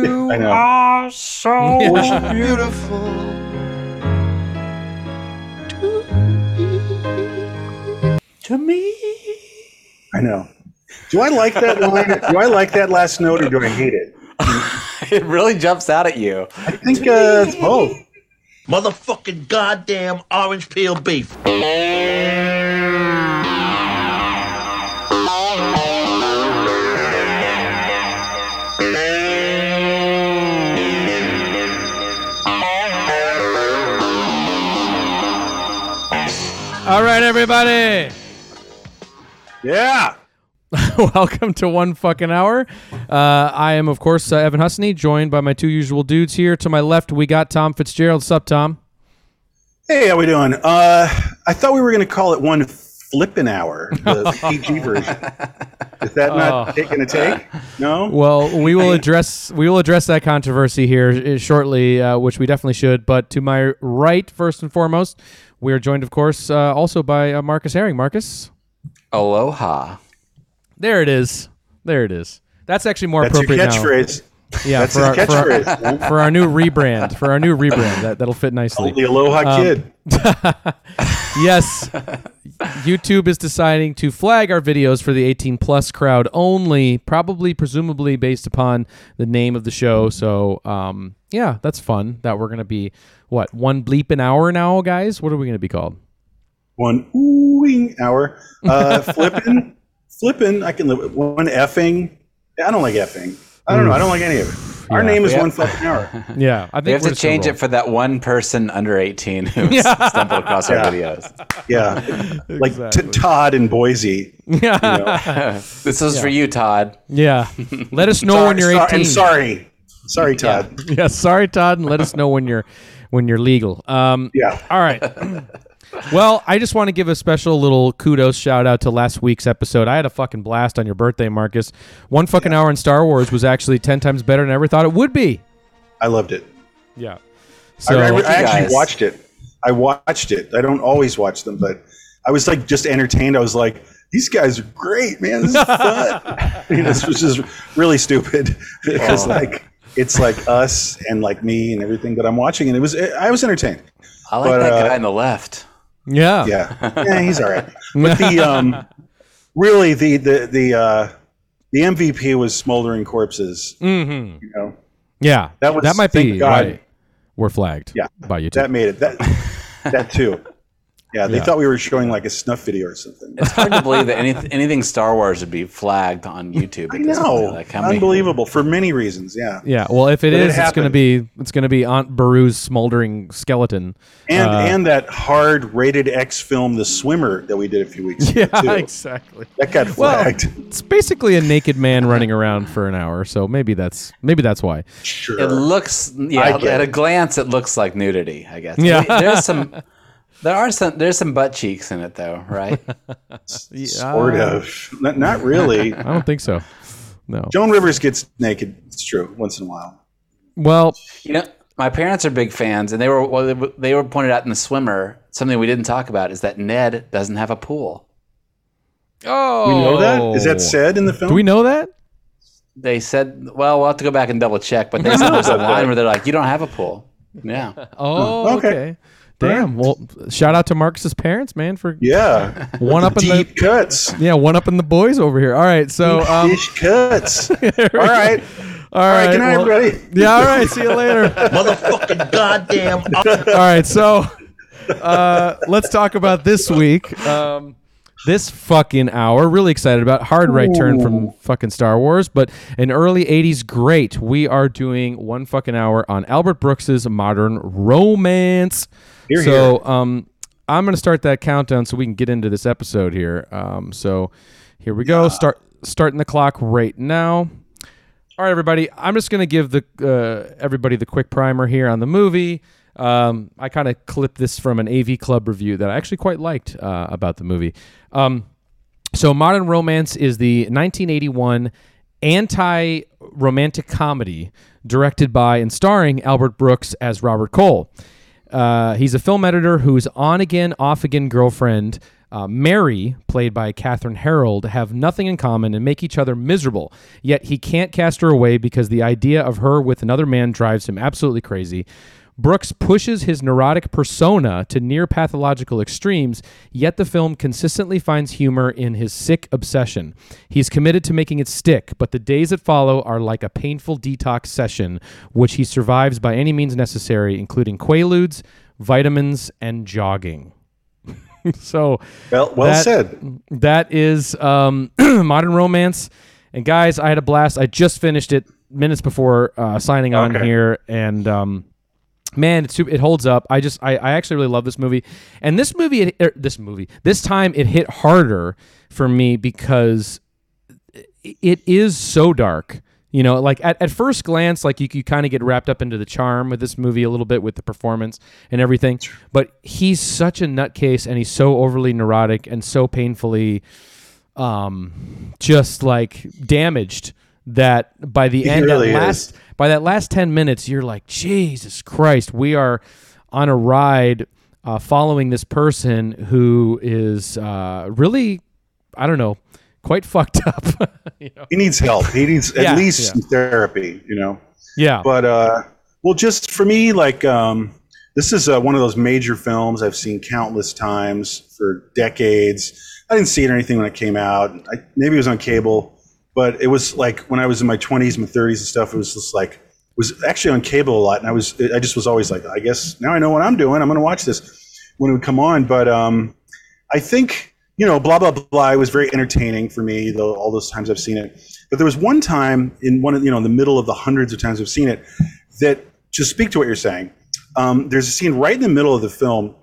You I know. are so beautiful. to me. I know. Do I like that line? Do I like that last note, or do I hate it? It really jumps out at you. I think uh, it's both. Motherfucking goddamn orange peel beef. All right, everybody. Yeah. Welcome to one fucking hour. Uh, I am, of course, uh, Evan Husney, joined by my two usual dudes here. To my left, we got Tom Fitzgerald. Sup, Tom? Hey, how we doing? Uh, I thought we were going to call it one flippin' hour, the PG version. Is that not taking a take? No. Well, we will address we will address that controversy here uh, shortly, uh, which we definitely should. But to my right, first and foremost, we are joined, of course, uh, also by uh, Marcus Herring. Marcus, Aloha. there it is. There it is. That's actually more That's your appropriate now. Yeah, That's for our, his for, our, catchphrase. for our new rebrand. For our new rebrand, that that'll fit nicely. the Aloha Um, Kid. yes, YouTube is deciding to flag our videos for the 18 plus crowd only, probably, presumably based upon the name of the show. So, um, yeah, that's fun. That we're gonna be what one bleep an hour now, guys. What are we gonna be called? One oohing hour. Uh, flipping, flippin'. I can live with one effing. I don't like effing. I don't know. I don't like any of it. Our name is Yeah. one fucking hour. Yeah, I think We have to change roll. it for that one person under 18 who stumbled across our videos. Yeah. Like t- Exactly. Todd in Boise. Yeah, This is for you, Todd. yeah. Let us know when you're Sorry- 18. And sorry. Sorry, Todd. Yeah, sorry, Todd, and let us know when you're when you're legal. Um, Yeah. All right. Well, I just want to give a special little kudos shout out to last week's episode. I had a fucking blast on your birthday, Marcus. One fucking hour in Star Wars was actually 10 times better than I ever thought it would be. I loved it. Yeah. I, So, I- I you actually guys. watched it. I watched it. I don't always watch them, but I was like just entertained. I was like, these guys are great, man. This is fun. you know, this was just really stupid because like it's like us and like me and everything. But I'm watching and it was I was entertained. I like But, that uh, guy on the left. Yeah. Yeah, yeah, he's all right. But the um, really the the the uh, the MVP was smoldering corpses. Mm-hmm. You know, Yeah. That was- that might be God. why we're flagged Yeah. by YouTube. that made it. That that too. Yeah, they Yeah. thought we were showing like a snuff video or something. It's hard to believe that any, anything Star Wars would be flagged on YouTube. I know. Like, how many- unbelievable for many reasons. Yeah, yeah. Well, if it But it is, it's going to be it's going to be Aunt Beru's smoldering skeleton. and Uh, and that hard rated X film, The Swimmer, that we did a few weeks ago Yeah, too. exactly. That got Well, flagged. it's basically a naked man running around for an hour, so maybe that's maybe that's why. sure. It looks, yeah, get at a glance, it looks like nudity. I guess. Yeah. There's some. There are some. There's some butt cheeks in it, though, right? sort of. Not, not really. I don't think so. No. Joan Rivers gets naked. It's true, once in a while. Well, You know, my parents are big fans, and they were well, they were- pointed out in the swimmer. Something we didn't talk about is that Ned doesn't have a pool. oh, We know that. Is that said in the film? Do we know that? They said, well, we'll have to go back and double check, but there's a line where they're like, "You don't have a pool." Yeah, Oh, oh okay. okay. Damn. Well, shout out to Marcus's parents, man, for Yeah. one up in the Deep cuts. yeah, one up in the boys over here. All right, so um, Fish cuts. All right. all All right. right, Good night, well- everybody. Yeah, all right. See you later. Motherfucking goddamn All right, so uh, let's talk about this week. Um, this fucking hour, really excited about hard right turn from fucking Star Wars, but an early '80s great. We are doing one fucking hour on Albert Brooks's Modern Romance. So, um, I'm gonna start that countdown so we can get into this episode here. Um, so here we go. Start starting the clock right now. All right, everybody. I'm just gonna give the uh, everybody the quick primer here on the movie. Um, I kind of clipped this from an AV Club review that I actually quite liked uh, about the movie. Um, so, Modern Romance is the 1981 anti-romantic comedy directed by and starring Albert Brooks as Robert Cole. Uh, he's a film editor whose on again, off again girlfriend, uh, Mary, played by Kathryn Harrold, have nothing in common and make each other miserable. Yet he can't cast her away because the idea of her with another man drives him absolutely crazy. Brooks pushes his neurotic persona to near pathological extremes, yet the film consistently finds humor in his sick obsession. He's committed to making it stick, but the days that follow are like a painful detox session, which he survives by any means necessary, including quaaludes, vitamins, and jogging. so, Well, well that- said. that is um, modern romance. And guys, I had a blast. I just finished it minutes before uh, signing on Okay. here, and um, man, it's, it holds up. I just, I, I actually really love this movie. And this movie, it, er, this movie, this time it hit harder for me because it is so dark. You know, like at, at first glance, like you, you kind of get wrapped up into the charm of this movie a little bit with the performance and everything. But he's such a nutcase and he's so overly neurotic and so painfully um just like damaged that by the end really that is. By that last 10 minutes you're like Jesus Christ we are on a ride uh, following this person who is uh, really I don't know quite fucked up you know? He needs help. He needs Yeah, at least yeah. therapy, you know. yeah But uh, well, just for me, like um, this is uh, one of those major films I've seen countless times for decades. I didn't see it or anything when it came out. I, maybe it was on cable, but it was like when I was in my 20s, my 30s and stuff. It was just like was actually on cable a lot, and I was I just was always like, I guess now I know what I'm doing. I'm going to watch this when it would come on. But um, I think you know, blah blah blah. It was very entertaining for me, though all those times I've seen it. But there was one time in one of you know in the middle of the hundreds of times I've seen it that to speak to what you're saying. Um, there's a scene right in the middle of the film.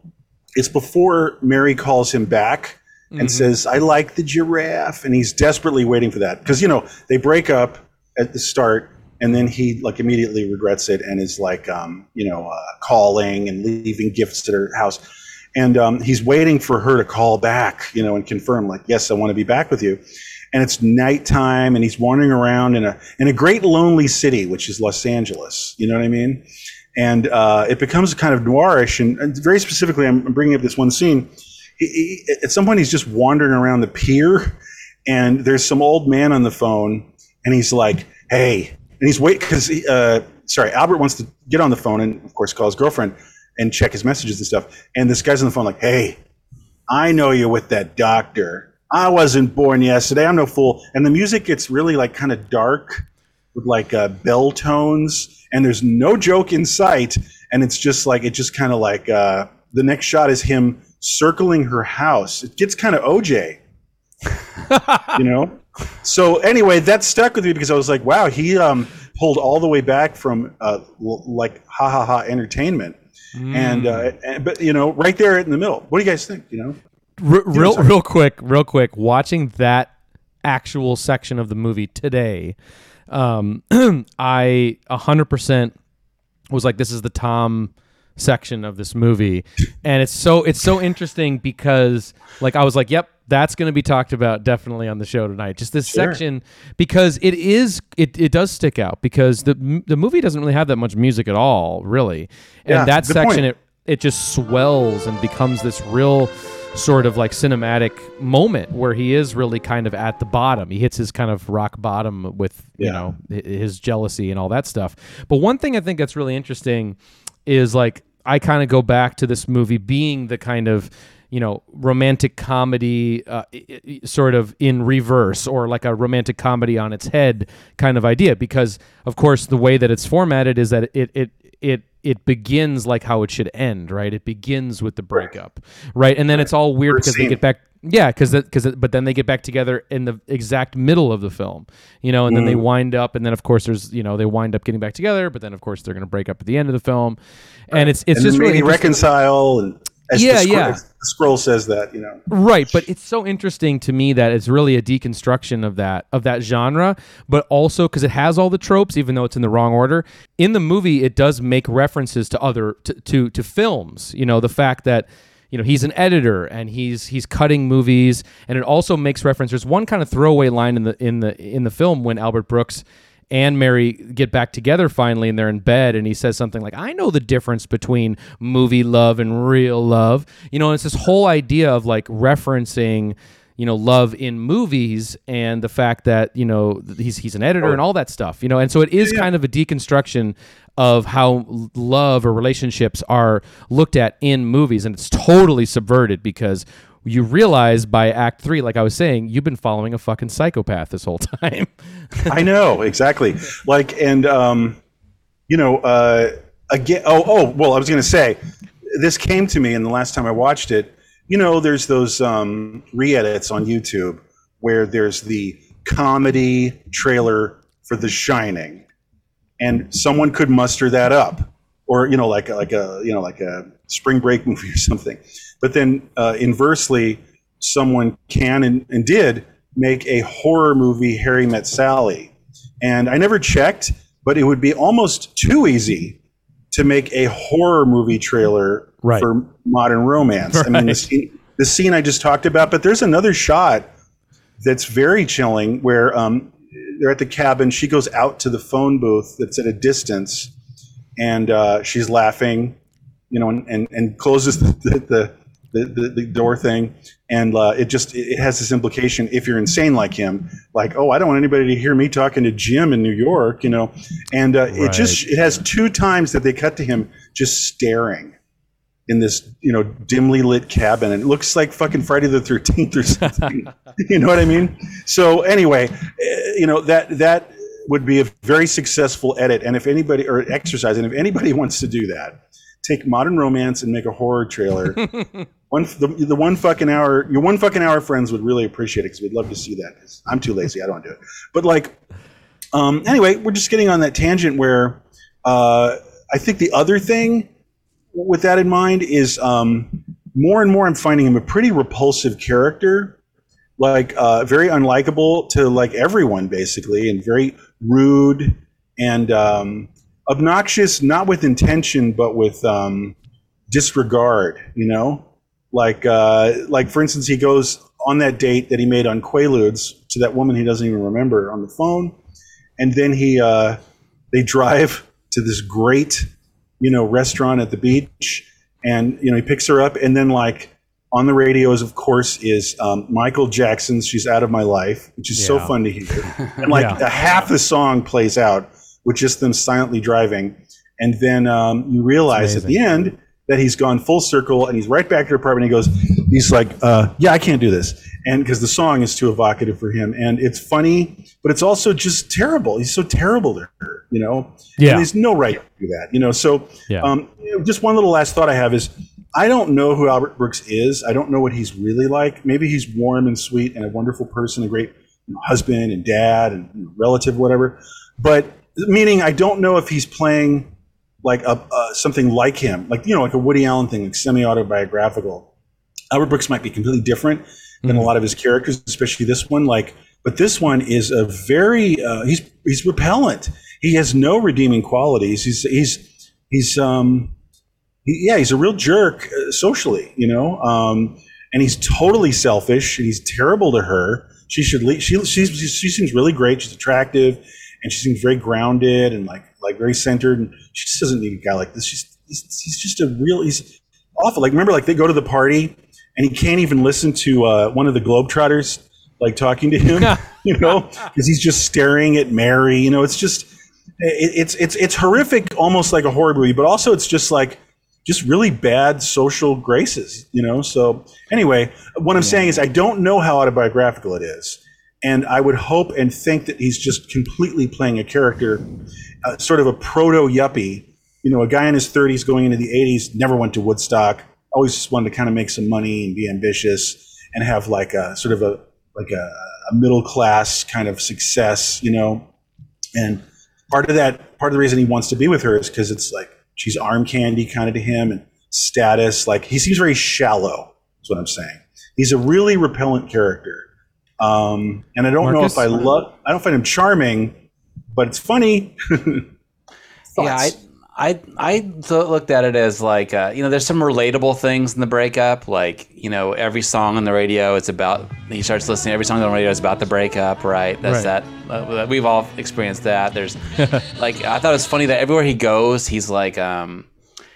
It's before Mary calls him back and says, "I like the giraffe," and he's desperately waiting for that because you know they break up at the start, and then he like immediately regrets it and is like, um, you know, uh, calling and leaving gifts at her house, and um, he's waiting for her to call back, you know, and confirm like, "Yes, I want to be back with you." And it's nighttime, and he's wandering around in a in a great lonely city, which is Los Angeles. You know what I mean? And uh, it becomes kind of noirish, and, and very specifically, I'm, I'm bringing up this one scene he, at some point he's just wandering around the pier and there's some old man on the phone and he's like hey and he's wait because he, uh, sorry albert wants to get on the phone and of course call his girlfriend and check his messages and stuff and this guy's on the phone like hey i know you're with that doctor. I wasn't born yesterday. I'm no fool. And the music gets really like kind of dark with like uh, bell tones and there's no joke in sight and it's just like it just kind of like uh, the next shot is him circling her house it gets kind of oj you know so anyway that stuck with me because i was like wow he um, pulled all the way back from uh, like ha ha ha entertainment and, uh, and but you know right there in the middle what do you guys think you know R- real, sorry. real quick, real quick. Watching that actual section of the movie today, um, I hundred percent was like, "This is the Tom section of this movie," and it's so it's so interesting because, like, I was like, "Yep, that's going to be talked about definitely on the show tonight." Just this Sure. section because it is it, it does stick out because the the movie doesn't really have that much music at all, really, and Yeah, that section point. it it just swells and becomes this real sort of like cinematic moment where he is really kind of at the bottom. He hits his kind of rock bottom with you know his jealousy and all that stuff. But one thing I think that's really interesting is like I kind of go back to this movie being the kind of you know romantic comedy uh, sort of in reverse or like a romantic comedy on its head kind of idea because of course the way that it's formatted is that it it it it begins like how it should end right? It begins with the breakup right? And then it's all weird First because they get back yeah because because but then they get back together in the exact middle of the film you know and then they Mm-hmm. wind up and then of course there's you know they wind up getting back together but then of course they're going to break up at the end of the film and it's it's and just then really maybe reconcile and as Yeah, the, scroll, yeah. the scroll says that you know Right, but it's so interesting to me that it's really a deconstruction of that of that genre, but also because it has all the tropes, even though it's in the wrong order. In the movie, it does make references to other to to, to films. You know, the fact that you know he's an editor and he's he's cutting movies, and it also makes reference. There's one kind of throwaway line in the in the in the film when Albert Brooks and Mary get back together finally, and they're in bed, and he says something like, "I know the difference between movie love and real love." You know, and it's this whole idea of like referencing you know love in movies and the fact that you know he's he's an editor oh. and all that stuff you know and so it is kind of a deconstruction of how love or relationships are looked at in movies and it's totally subverted because you realize by act 3 like I was saying you've been following a fucking psychopath this whole time I know exactly. Like, and um, you know, uh, again. Oh, oh. Well, I was going to say, this came to me, and the last time I watched it, you know, there's those um, re-edits on YouTube where there's the comedy trailer for The Shining, and someone could muster that up, or you know, like a, like a you know like a spring break movie or something. But then uh, inversely, someone can and, and did make a horror movie, Harry Met Sally, and I never checked, but it would be almost too easy to make a horror movie trailer Right. for modern romance. I mean, the scene, the scene I just talked about, but there's another shot that's very chilling where um, they're at the cabin. She goes out to the phone booth that's at a distance, and uh, she's laughing, you know, and, and, and closes the, the, the, the, the door thing. And uh, it just it has this implication if you're insane like him, like oh I don't want anybody to hear me talking to Jim in New York, you know, and uh, it just it has two times that they cut to him just staring in this you know dimly lit cabin. And it looks like fucking friday the 13th or something. You know what i mean? So anyway eh, you know that that would be a very successful edit. And if anybody or exercise and if anybody wants to do that take modern romance and make a horror trailer. One the, the one fucking hour your one fucking hour friends would really appreciate it because we'd love to see that. I'm too lazy. I don't want to do it. But like um, anyway we're just getting on that tangent where uh, i think the other thing with that in mind is um, more and more I'm finding him a pretty repulsive character, like uh, very unlikable to like everyone basically, and very rude and um, obnoxious, not with intention but with um, disregard. You know, like uh, like for instance, he goes on that date that he made on Quaaludes to that woman he doesn't even remember on the phone, and then he uh, they drive to this great you know restaurant at the beach and you know he picks her up and then like on the radios of course is um, michael jackson's she's out of my life which is so fun to hear. And like Yeah. a half the song plays out with just them silently driving and then um, you realize at the end that he's gone full circle and he's right back to her apartment he goes he's like uh, yeah i can't do this. And because the song is too evocative for him and it's funny but it's also just terrible. He's so terrible to her you know Yeah. and there's no right to do that you know so Yeah. um, you know, just one little last thought I have is I don't know who Albert Brooks is. I don't know what he's really like. Maybe he's warm and sweet and a wonderful person, a great you know, husband and dad and you know, relative, whatever. But meaning, I don't know if he's playing like a, uh, something like him, like you know, like a Woody Allen thing, like semi-autobiographical. Albert Brooks might be completely different than a lot of his characters, especially this one. Like, but this one is a very uh, he's he's repellent. He has no redeeming qualities. He's he's he's um he, yeah he's a real jerk uh, socially, you know. Um, and he's totally selfish and he's terrible to her. She should leave. She she's, she seems really great. She's attractive and she seems very grounded and like like very centered. And she just doesn't need a guy like this. She's he's, he's just a real he's awful. Like remember like they go to the party and he can't even listen to uh, one of the Globetrotters like talking to him, you know, because he's just staring at Mary. You know, it's just it's it's it's horrific, almost like a horror movie, but also it's just like just really bad social graces, you know. So anyway, what I'm saying is I don't know how autobiographical it is, and I would hope and think that he's just completely playing a character, uh, sort of a proto yuppie, you know, a guy in his 30s going into the 80s, never went to Woodstock, always just wanted to kind of make some money and be ambitious and have like a sort of a like a, a middle class kind of success, you know, and part of that part of the reason he wants to be with her is because it's like she's arm candy kind of to him and status like he seems very shallow is what i'm saying he's a really repellent character um, and i don't Marcus? know if i love i don't find him charming but it's funny Yeah, I, Thoughts? I I th- looked at it as like uh, you know there's some relatable things in the breakup like you know every song on the radio it's about he starts listening every song on the radio is about the breakup right that's Right. that uh, we've all experienced that there's like I thought it was funny that everywhere he goes he's like um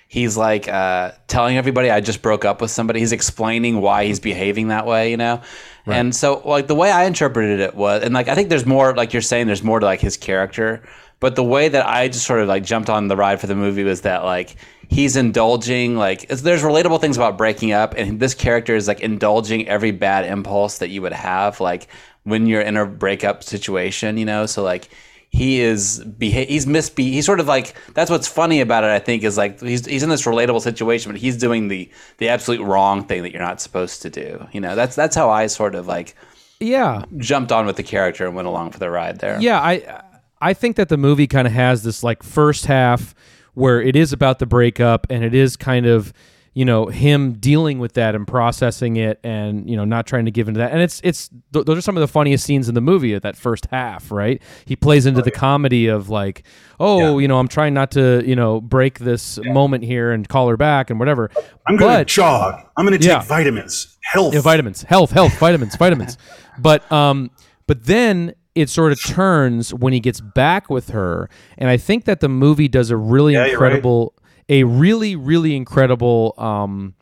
he's like uh, telling everybody I just broke up with somebody. He's explaining why he's behaving that way, you know. And so, like the way I interpreted it was, and like I think there's more, like you're saying, there's more to like his character. But the way that I just sort of like jumped on the ride for the movie was that like he's indulging, like there's relatable things about breaking up, and this character is like indulging every bad impulse that you would have, like when you're in a breakup situation, you know. So like he is beha- he's misbe he's sort of like that's what's funny about it I think is like he's he's in this relatable situation but he's doing the the absolute wrong thing that you're not supposed to do you know that's that's how I sort of like Yeah, jumped on with the character and went along for the ride there yeah. I I think that the movie kind of has this like first half where it is about the breakup and it is kind of you know him dealing with that and processing it and you know not trying to give into that and it's it's th- those are some of the funniest scenes in the movie at that first half right he plays into the comedy of like oh you know i'm trying not to you know break this moment here and call her back and whatever I'm going to jog. I'm going to take Yeah. vitamins. Health. yeah, vitamins, health, health, vitamins, vitamins. But um, but then it sort of turns when he gets back with her, and I think that the movie does a really Yeah, you're right. incredible, a really really incredible um,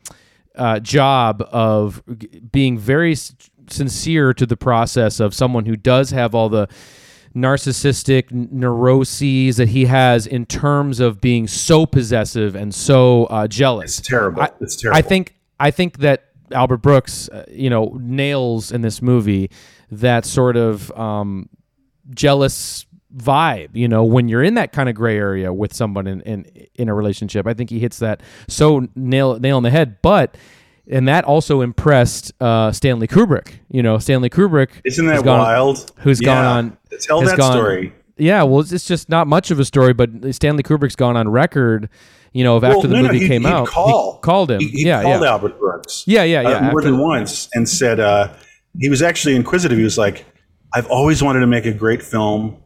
uh, job of g- being very s- sincere to the process of someone who does have all the narcissistic neuroses that he has in terms of being so possessive and so uh, jealous. It's terrible. I- it's terrible. I think I think that Albert Brooks, uh, you know, nails in this movie that sort of um, jealous vibe. You know, when you're in that kind of gray area with someone in, in in a relationship, I think he hits that so nail nail on the head. But and that also impressed uh, Stanley Kubrick. You know, Stanley Kubrick Isn't that gone- wild? Who's gone Yeah. on? Tell that gone- story. Yeah, well, it's just not much of a story, but Stanley Kubrick's gone on record. You know, of after the no, no, movie he'd- came he'd out, call. he called him. He, he yeah, called yeah. Albert Brooks. Yeah, yeah, yeah. uh, more after- than once and said uh, he was actually inquisitive. He was like, "I've always wanted to make a great film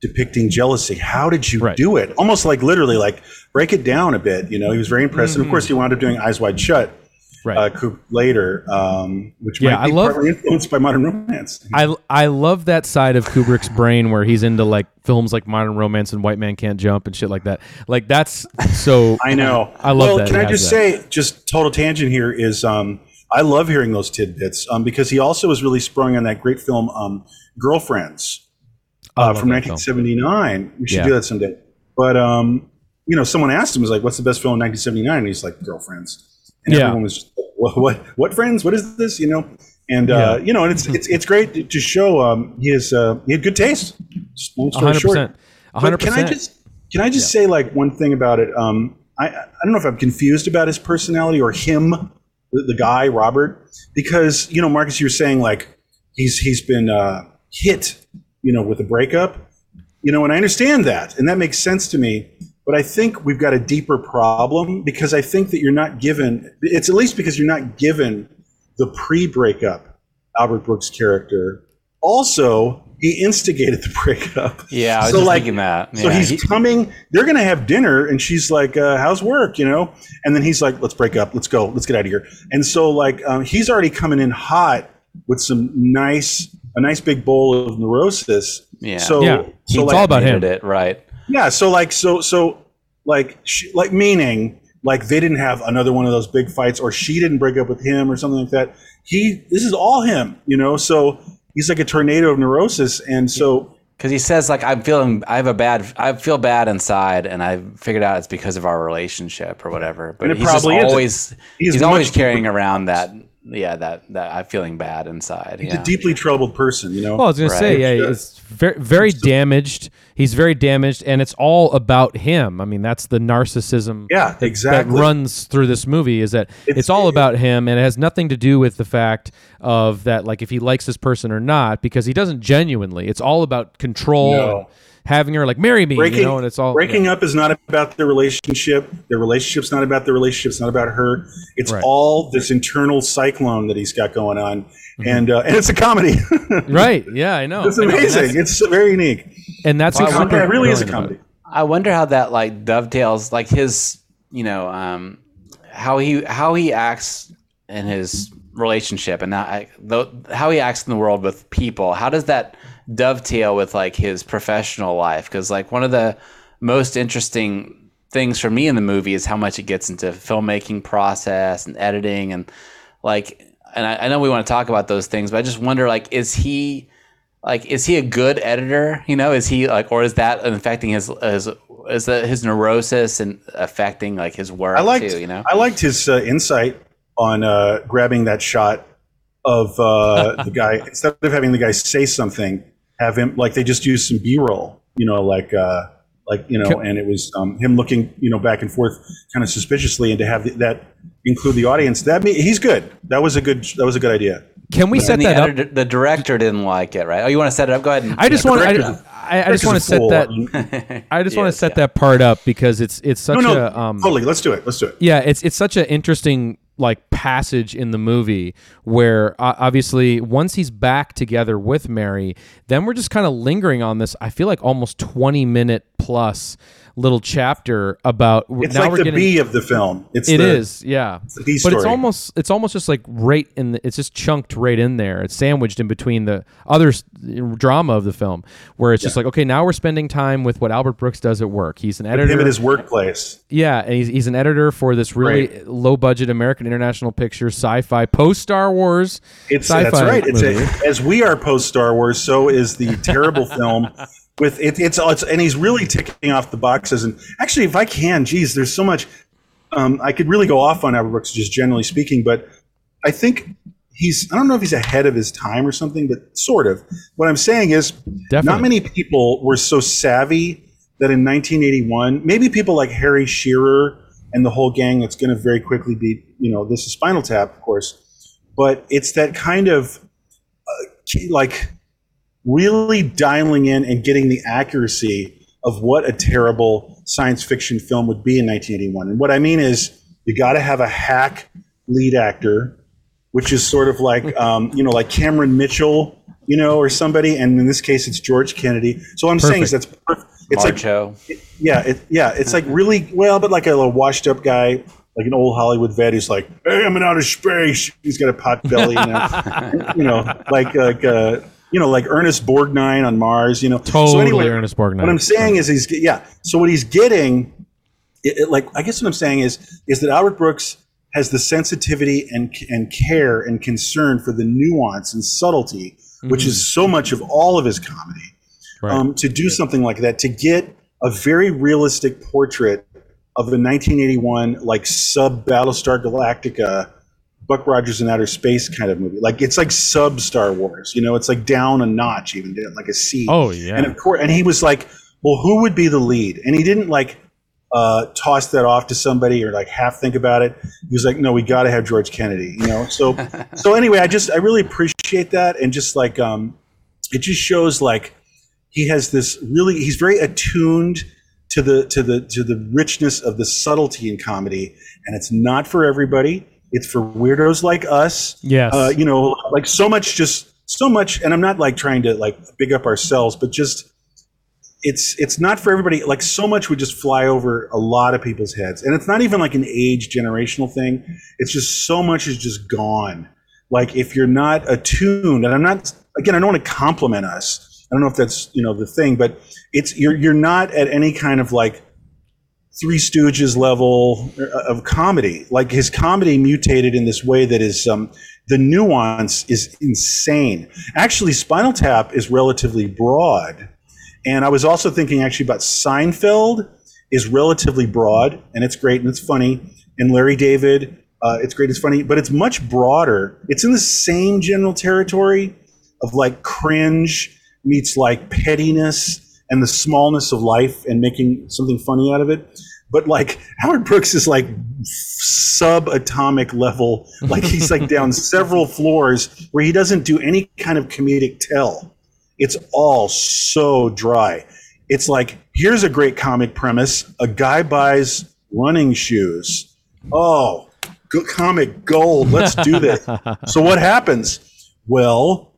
depicting jealousy. How did you Right. do it? Almost like literally, like break it down a bit." You know, he was very impressed. And of Mm-hmm. course, he wound up doing Eyes Wide Shut. Right. Uh, later, um, which Yeah, might be I love- influenced by Modern Romance. I I love that side of Kubrick's brain where he's into like films like Modern Romance and White Man Can't Jump and shit like that. Like that's so. I know. I love well, that Can I just that. say, just total tangent here is, um, I love hearing those tidbits um, because he also was really sprung on that great film, um, Girlfriends, uh, from that film. 1979. We should Yeah. do that someday. But um, you know, someone asked him, was like, "What's the best film in 1979?" And he's like, "Girlfriends." And Yeah. everyone was, just, what, what, what friends? What is this? You know. And uh, Yeah. you know, and it's it's it's great to- show um, he has uh, he had good taste. Just long story hundred short. percent. A But hundred can I just can I just say like one thing about it? Um, I I don't know if I'm confused about his personality or him, the, the guy Robert, because you know Marcus, you're saying like he's he's been uh, hit, you know, with a breakup, you know, and I understand that, and that makes sense to me. But I think we've got a deeper problem because I think that you're not given. It's at least because you're not given the pre-breakup Albert Brooks character. Also, he instigated the breakup. yeah I was So, just like, thinking that So he's he- coming. They're gonna have dinner, and she's like, uh, "How's work?" You know. And then he's like, "Let's break up. Let's go. Let's get out of here." And so like um, he's already coming in hot with some nice, a nice big bowl of neurosis. Yeah. So Yeah. so It's like all about him. it right yeah. So like so so like she, like meaning like they didn't have another one of those big fights, or she didn't break up with him, or something like that. He this is all him. You know. So he's like a tornado of neurosis, and so. because he says like I'm feeling I have a bad I feel bad inside and I figured out it's because of our relationship or whatever but it he's probably is. always He's he's, always carrying around that yeah that that I'm feeling bad inside He's yeah a deeply troubled person, you know. Well, I was gonna say, Right. yeah, it's very, very damaged. He's very damaged, and it's all about him. I mean, that's the narcissism. Yeah, that, exactly. That runs through this movie is that it's, It's- all about him, and it has nothing to do with the fact of that, like if he likes this person or not, because he doesn't genuinely. It's all about control, No. and having her like marry me, breaking, you know, and it's all breaking up is not about the relationship. The relationship's not about the relationship. It's not about her. It's Right. all this internal cyclone that he's got going on, and uh, and it's a comedy. Right? Yeah, I know. it's I know, amazing. It's very unique. And that's, Well, I what's wonder- it really is a comedy. I wonder how that like dovetails, like his, you know, um, how he how he acts in his relationship and how, though, how he acts in the world with people. How does that dovetail with like his professional life? Because like one of the most interesting things for me in the movie is how much it gets into filmmaking process and editing and like and I, I know we want to talk about those things, but I just wonder like is he like is he a good editor? You know, is he like or is that affecting his his is that his neurosis and affecting like his work I liked too? You know, I liked his uh, insight on uh, grabbing that shot of uh, the guy instead of having the guy say something, have him like they just used some B roll. You know, like uh, like you know, Can- and it was um, him looking you know back and forth kind of suspiciously, and to have the, that include the audience. That me, he's good. That was a good. That was a good idea. Can we set and the that up? the director didn't like it, right? Oh, you want to set it up? Go ahead. And, I just the want. I, I, I just want to set that. I mean, I just want to set yeah. that part up because it's it's such no, no, a um, totally. Let's do it. Let's do it. yeah it's it's such an interesting like passage in the movie where uh, obviously once he's back together with Mary then we're just kind of lingering on this I feel like almost 20 minute plus little chapter about It's now like we're the getting B of the film. It's It the, is, yeah. the B but it's almost it's almost just like right in the, it's just chunked right in there. It's sandwiched in between the other s- drama of the film, where it's just like okay, now we're spending time with what Albert Brooks does at work. He's an him editor. at his workplace. yeah, and he's, he's an editor for this really Right. low budget American International Pictures sci-fi post Star Wars. It's sci-fi that's right. It's movie. a, as we are post Star Wars, so is the terrible film. With it, it's it's and he's really ticking off the boxes. And actually, if I can, geez, there's so much. Um, I could really go off on Albert Brooks, just generally speaking, but I think he's. I don't know if he's ahead of his time or something, but sort of. What I'm saying is, Definitely. not many people were so savvy that in 1981, maybe people like Harry Shearer and the whole gang that's going to very quickly be, you know, this is Spinal Tap, of course, but it's that kind of uh, like really dialing in and getting the accuracy of what a terrible science fiction film would be in 1981. And what I mean is, you got to have a hack lead actor, which is sort of like, um, you know, like Cameron Mitchell, you know, or somebody. And in this case, it's George Kennedy. So what I'm saying is that's perf- it's like Marcho. yeah, it, yeah, it's like really well, but like a little washed up guy, like an old Hollywood vet who's like, "Hey, I'm in outer space." He's got a pot belly, you know, you know, like like uh, you know, like Ernest Borgnine on Mars, you know. Totally so anyway, Ernest Borgnine. What I'm saying is, he's yeah. So what he's getting, it, it- like I guess what I'm saying is, is that Albert Brooks has the sensitivity and and care and concern for the nuance and subtlety, which is so much of all of his comedy Right. um, to do something like that, to get a very realistic portrait of a 1981 like sub Battlestar Galactica, Buck Rogers in outer space kind of movie. Like it's like sub Star Wars, you know, it's like down a notch, even like a C. oh yeah. And of course, and he was like, "Well, who would be the lead?" And he didn't like uh, toss that off to somebody or like half think about it. He was like, "No, we got to have George Kennedy," you know. So, so anyway, I just I really appreciate that, and just like um, it just shows like he has this really he's very attuned to the to the to the richness of the subtlety in comedy, and it's not for everybody. It's for weirdos like us yes. uh, you know, like so much, just so much. And I'm not like trying to like big up ourselves, but just it's it's not for everybody. Like so much would just fly over a lot of people's heads, and it's not even like an age generational thing. It's just so much is just gone. Like if you're not attuned, and I'm not again, I don't want to compliment us. I don't know if that's you know the thing, but it's you're you're not at any kind of like Three Stooges level of comedy. Like his comedy mutated in this way that is um, the nuance is insane. Actually, Spinal Tap is relatively broad, and I was also thinking actually about Seinfeld is relatively broad and it's great and it's funny. And Larry David, uh, it's great, it's funny, but it's much broader. It's in the same general territory of like cringe meets like pettiness and the smallness of life and making something funny out of it. But like Howard Brooks is like subatomic level, like he's like down several floors where he doesn't do any kind of comedic tell. It's all so dry. It's like here's a great comic premise: a guy buys running shoes. Oh, good comic gold. Let's do this. so what happens? Well,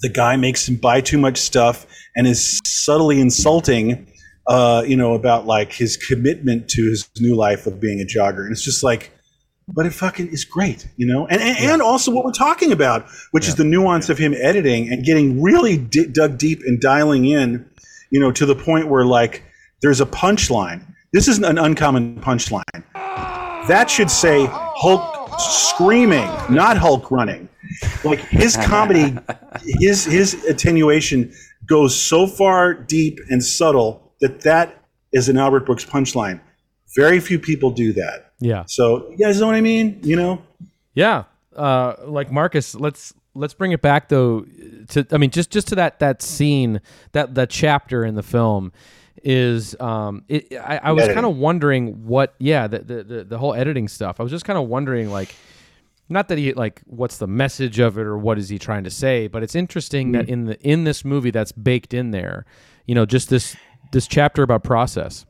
the guy makes him buy too much stuff and is subtly insulting uh, you know, about like his commitment to his new life of being a jogger. And it's just like, but it fucking is great, you know? And, and, and also what we're talking about, which is the nuance of him editing and getting really di- dug deep and dialing in, you know, to the point where like there's a punchline. This isn't an uncommon punchline. That should say Hulk screaming, not Hulk running. Like his comedy, his his attenuation goes so far deep and subtle that that is an Albert Brooks punchline. Very few people do that. Yeah. So you guys know what I mean? You know? Yeah. Uh, like Marcus, let's let's bring it back though to I mean just just to that that scene that that chapter in the film is um it I, I was kind of wondering what yeah the, the the the whole editing stuff I was just kind of wondering like not that he like what's the message of it or what is he trying to say but it's interesting that mm. in the in this movie that's baked in there you know just this this chapter about process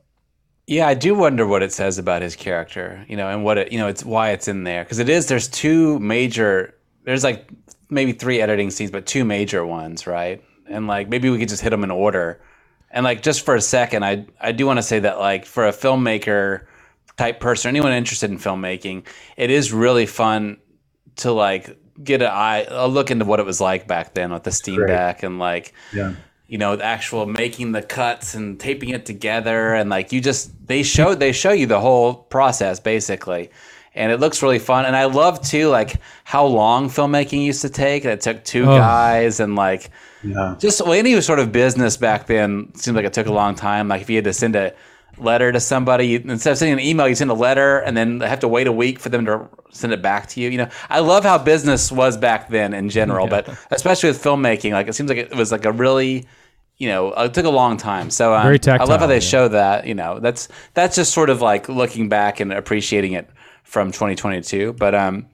Yeah, I do wonder what it says about his character, you know, and what it, you know, it's why it's in there because it is. There's two major. There's like maybe three editing scenes, but two major ones, right? And like maybe we could just hit them in order. And like just for a second, I I do want to say that like for a filmmaker type person, anyone interested in filmmaking, it is really fun to like get an eye a look into what it was like back then with the steam Great. deck and like Yeah. you know the actual making the cuts and taping it together and like you just they show they show you the whole process basically and it looks really fun and i love too like how long filmmaking used to take and it took two Oh. guys and like Yeah. just well, any sort of business back then seemed like it took a long time like if you had to send a letter to somebody. Instead of sending an email you send a letter and then have to wait a week for them to send it back to you. You know i love how business was back then in general but especially with filmmaking like it seems like it was like a really you know it took a long time. So um, Very i love how they yeah. show that you know. That's that's just sort of like looking back and appreciating it from 2022 but um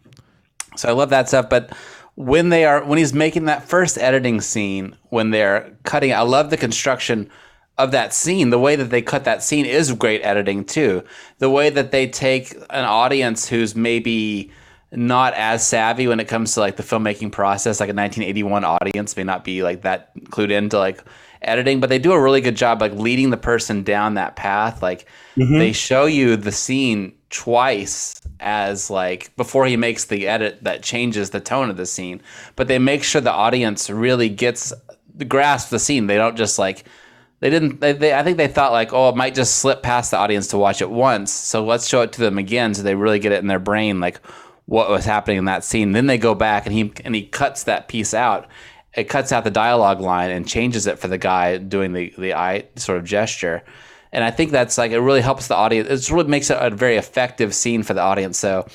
so I love that stuff. But when they are when he's making that first editing scene, when they're cutting, I love the construction of that scene. The way that they cut that scene is great editing too. The way that they take an audience who's maybe not as savvy when it comes to like the filmmaking process, like a 1981 audience may not be like that clued into like editing, but they do a really good job like leading the person down that path. Like mm-hmm. they show you the scene twice as like before he makes the edit that changes the tone of the scene, but they make sure the audience really gets the grasp the scene. They don't just like they didn't they, they I think they thought like oh it might just slip past the audience to watch it once. So let's show it to them again so they really get it in their brain like what was happening in that scene. Then they go back and he and he cuts that piece out. It cuts out the dialogue line and changes it for the guy doing the the eye sort of gesture. And I think that's like it really helps the audience. It really makes it a very effective scene for the audience. So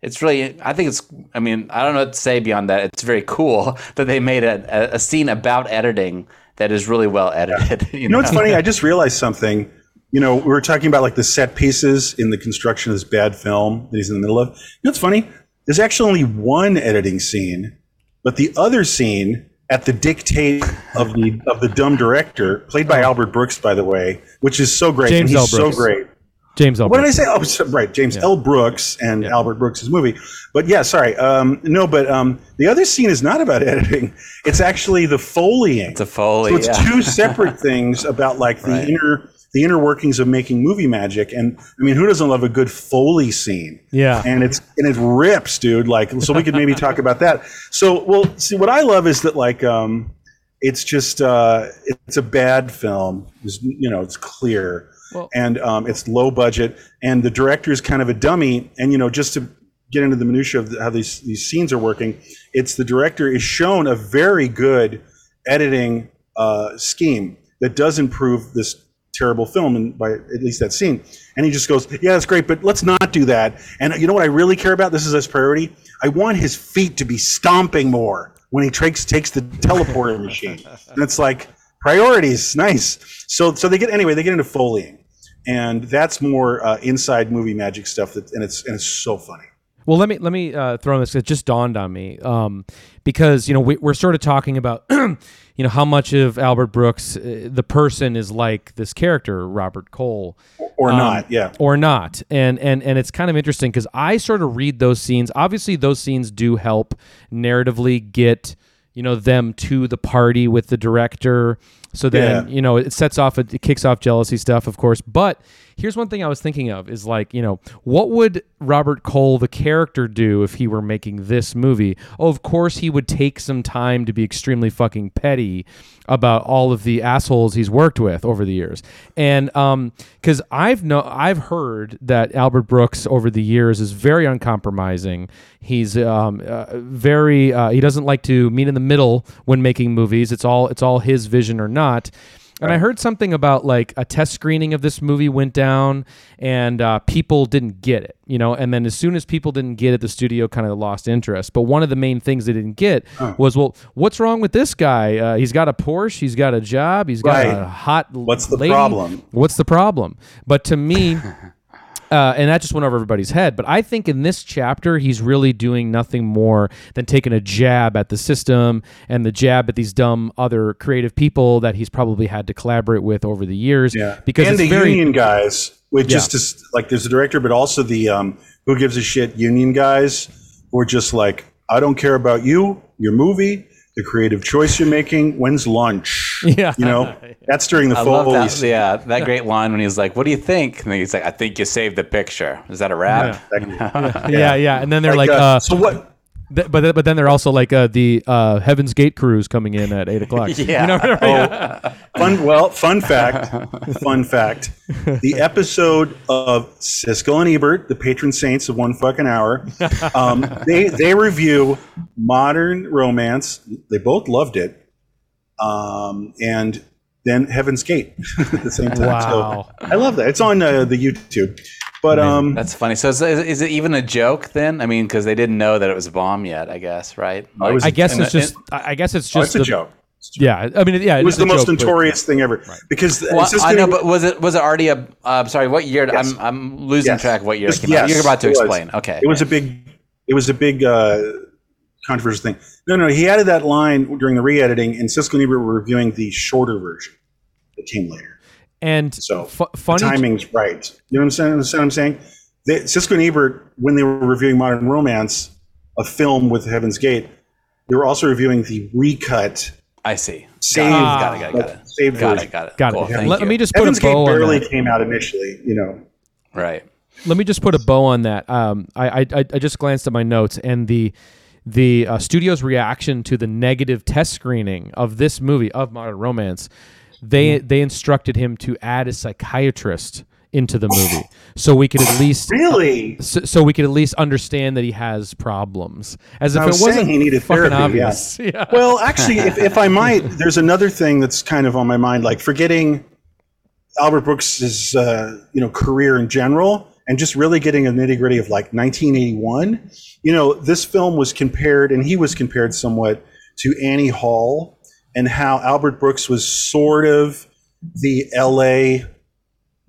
it's really I think it's I mean I don't know what to say beyond that. It's very cool that they made a, a, a scene about editing that is really well edited. You, You know it's funny? I just realized something. You know, we were talking about like the set pieces in the construction of this bad film that he's in the middle of. You know it's funny? There's actually only one editing scene, but the other scene at the dictate of the of the dumb director, played by Albert Brooks, by the way, which is so great. James and L. he's so Brooks. great. James L. What did I say? Oh, right, James L. Brooks and Albert Brooks' movie. But yeah, sorry. Um, no, but um, the other scene is not about editing. It's actually the foleying. It's a Foley, So it's yeah. two separate things about like the Right. inner the inner workings of making movie magic. And I mean, who doesn't love a good foley scene? Yeah. And it's and it rips, dude. Like, so we could maybe talk about that. So, well, see, what I love is that like um, it's just uh, it's a bad film. It's, you know, it's clear, Well- and um, it's low budget, and the director is kind of a dummy. And you know, just to get into the minutia of how these these scenes are working, it's the director is shown a very good editing uh, scheme that does improve this terrible film and by at least that scene. And he just goes yeah that's great but let's not do that. And you know what i really care about? This is his priority. I want his feet to be stomping more when he takes takes the teleporter machine. And it's like priorities nice. So so they get anyway they get into foleying and that's more uh, inside movie magic stuff that and it's and it's so funny. Well, let me let me uh, throw in this. It just dawned on me um, because you know we, we're sort of talking about you know how much of Albert Brooks uh, the person is like this character Robert Cole. Or um, not yeah. or not. And and and it's kind of interesting because i sort of read those scenes. Obviously those scenes do help narratively get you know them to the party with the director So then Yeah. you know it sets off it kicks off jealousy stuff, of course. But here's one thing I was thinking of is like you know what would Robert Cole the character do if he were making this movie? Oh, of course he would take some time to be extremely fucking petty about all of the assholes he's worked with over the years. And um cuz I've no I've heard that Albert Brooks over the years is very uncompromising. He's um uh, very uh, he doesn't like to meet in the middle when making movies. It's all it's all his vision or not. And I heard something about like a test screening of this movie went down and uh, people didn't get it, you know. And then as soon as people didn't get it, the studio kind of lost interest. But one of the main things they didn't get was, well, what's wrong with this guy? Uh, he's got a Porsche, he's got a job, he's got Right. a hot. What's the lady. problem? What's the problem? But to me, uh, and that just went over everybody's head. But I think in this chapter, he's really doing nothing more than taking a jab at the system and the jab at these dumb other creative people that he's probably had to collaborate with over the years. Yeah, because and the very union guys, which Yeah. just is like there's a director, but also the um, who gives a shit union guys who are just like, I don't care about you, your movie, the creative choice you're making. When's lunch? Yeah. you know that's during the I love that. Yeah, that great line when he's like, "What do you think?" And then he's like, "I think you saved the picture." Is that a rap? yeah, yeah, and then they're like, Like, uh, uh, so what? Th- but th- but then they're also like uh, the uh, Heaven's Gate crews coming in at eight o'clock. Yeah. you know, yeah. Fun. Well, fun fact. fun fact. The episode of Siskel and Ebert, the patron saints of one fucking hour, um, they they review modern romance. They both loved it, um, and then Heaven's Gate at the same time. Wow. So I love that. It's on uh, the YouTube. But um, That's funny. So is, is it even a joke then? I mean, because they didn't know that it was a bomb yet. I guess, right? it was I guess it's the- just. I I guess it's oh, just it's a joke. Yeah, I mean, yeah, It was the most notorious thing ever because Well, Siskel I know, but was it was it already a? Uh, sorry, what year? Yes. I'm I'm losing Yes. track of what year it Yes, out. You're about to it was. explain. Okay. It was a big, it was a big uh, controversial thing. No, no, he added that line during the re-editing, and Siskel and Ebert were reviewing the shorter version that came later. And So fu- the funny. timing's right. You know what I'm saying? Understand what I'm saying? They, Siskel and Ebert, when they were reviewing Modern Romance, a film with Heaven's Gate, they were also reviewing the recut, I see. saved, Got it. Got it. Got it. saved Got it. Got it. Got Cool. Thank Let, you. me just put Heaven's a Gate bow on barely that. came out initially, you know. Right. Let me just put a bow on that. Um, I, I I I just glanced at my notes and the the uh, studio's reaction to the negative test screening of this movie of Modern Romance. They they instructed him to add a psychiatrist into the movie so we could at least Really? so, so we could at least understand that he has problems as if it was wasn't he needed therapy, yeah. obvious. Yeah. Well, actually, if, if I might, there's another thing that's kind of on my mind, like forgetting Albert Brooks's uh, you know career in general, and just really getting a nitty gritty of like 1981. You know, this film was compared, and he was compared somewhat to Annie Hall, and how Albert Brooks was sort of the L.A.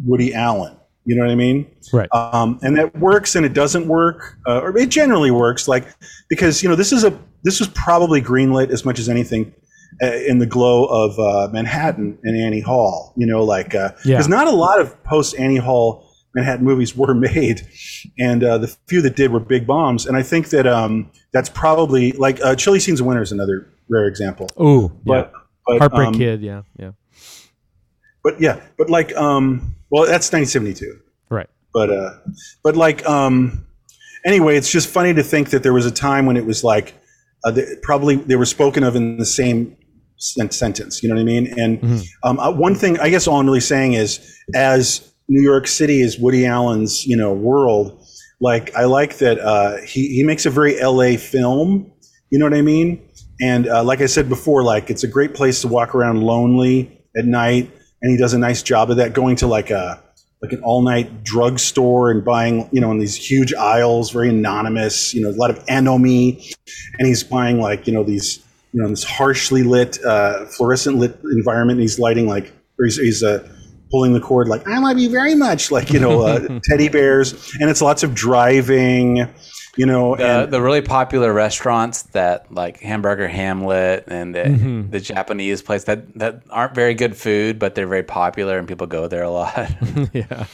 Woody Allen. You know what I mean? Right. um, and that works and it doesn't work uh, or it generally works like because you know this is a this was probably greenlit as much as anything uh, in the glow of uh, manhattan and annie hall you know like uh, Yeah. there's not a lot of post annie hall manhattan movies were made and uh, the few that did were big bombs and i think that um, that's probably like uh, chilly scenes of winter is another rare example Ooh, yeah. but, but Heartbreak um, Kid. Yeah, yeah. but yeah but like um well that's 1972 Right. but uh but like um anyway it's just funny to think that there was a time when it was like uh, the, probably they were spoken of in the same sen- sentence you know what i mean and um, uh, one thing i guess all i'm really saying is as new york city is woody allen's you know world like i like that uh he, he makes a very la film you know what i mean and uh, like i said before like it's a great place to walk around lonely at night and he does a nice job of that going to like a like an all night drugstore and buying, you know, in these huge aisles, very anonymous, you know, a lot of anomie. And he's buying like, you know, these, you know, this harshly lit, uh, fluorescent lit environment. And he's lighting like, or he's, he's uh, pulling the cord like, I love you very much, like, you know, uh, teddy bears. And it's lots of driving, you know, The, and the really popular restaurants that like Hamburger Hamlet and the, Mm-hmm. the Japanese place that, that aren't very good food, but they're very popular and people go there a lot. yeah.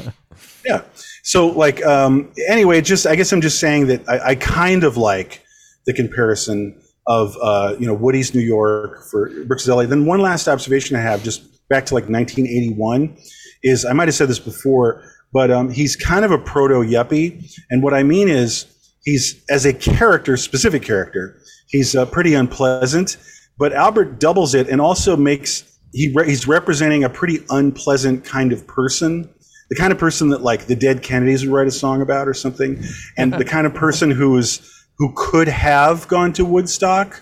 Yeah. So like um anyway, just I guess I'm just saying that I, I kind of like the comparison of uh, you know, Woody's New York for Brooks' LA. Then one last observation I have just back to like 1981 is I might have said this before, but um, he's kind of a proto yuppie, and what I mean is he's as a character, specific character, he's uh, pretty unpleasant. But Albert doubles it and also makes he re- he's representing a pretty unpleasant kind of person, the kind of person that like the Dead Kennedys would write a song about or something, and the kind of person who is who could have gone to Woodstock,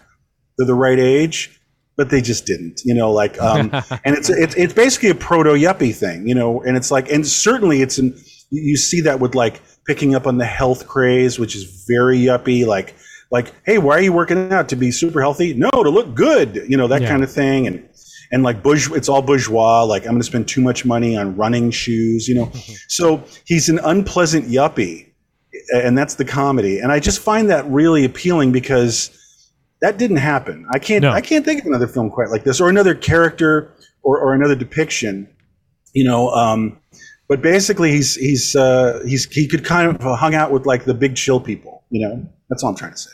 they're the right age, but they just didn't. You know, like um, and it's it's it's basically a proto yuppie thing, you know, and it's like and certainly it's in you see that with like picking up on the health craze, which is very yuppie, like like hey, why are you working out to be super healthy? No, to look good, you know, that Yeah. kind of thing, and and like bourgeois, it's all bourgeois. Like I'm going to spend too much money on running shoes, you know. so he's an unpleasant yuppie, and that's the comedy. And I just find that really appealing because that didn't happen. I can't No. I can't think of another film quite like this or another character or, or another depiction. You know, um, but basically he's he's uh, he's he could kind of hung out with like the big chill people. You know, that's all I'm trying to say.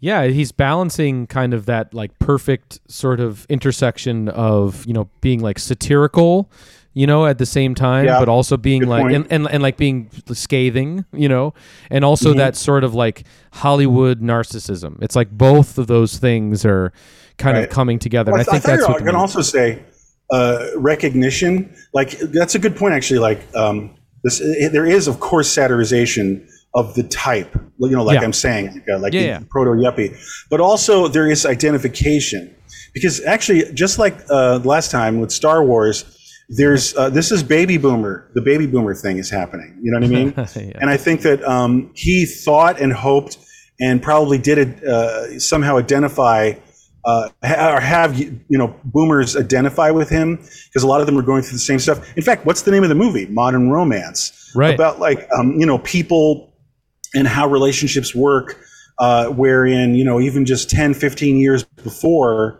Yeah, he's balancing kind of that like perfect sort of intersection of, you know, being like satirical, you know, at the same time, Yeah, but also being good like and, and and like being scathing, you know, and also Mm-hmm. that sort of like Hollywood narcissism. It's like both of those things are kind Right. of coming together. Well, and I think thought that's what the going to movie- also say uh, recognition. Like that's a good point, actually. Like um, this, i there is, of course, satirization of the type. You know, like Yeah. I'm saying, like, uh, like Yeah, the yeah. proto yuppie, but also there is identification because actually, just like uh, last time with Star Wars. There's uh, this is baby boomer. The baby boomer thing is happening. You know what I mean? And I think that um, he thought and hoped and probably did uh, somehow identify uh, or have you know boomers identify with him because a lot of them are going through the same stuff. In fact, what's the name of the movie? Modern Romance. Right. About like um, you know people and how relationships work. Uh, wherein you know even just 10, 15 years before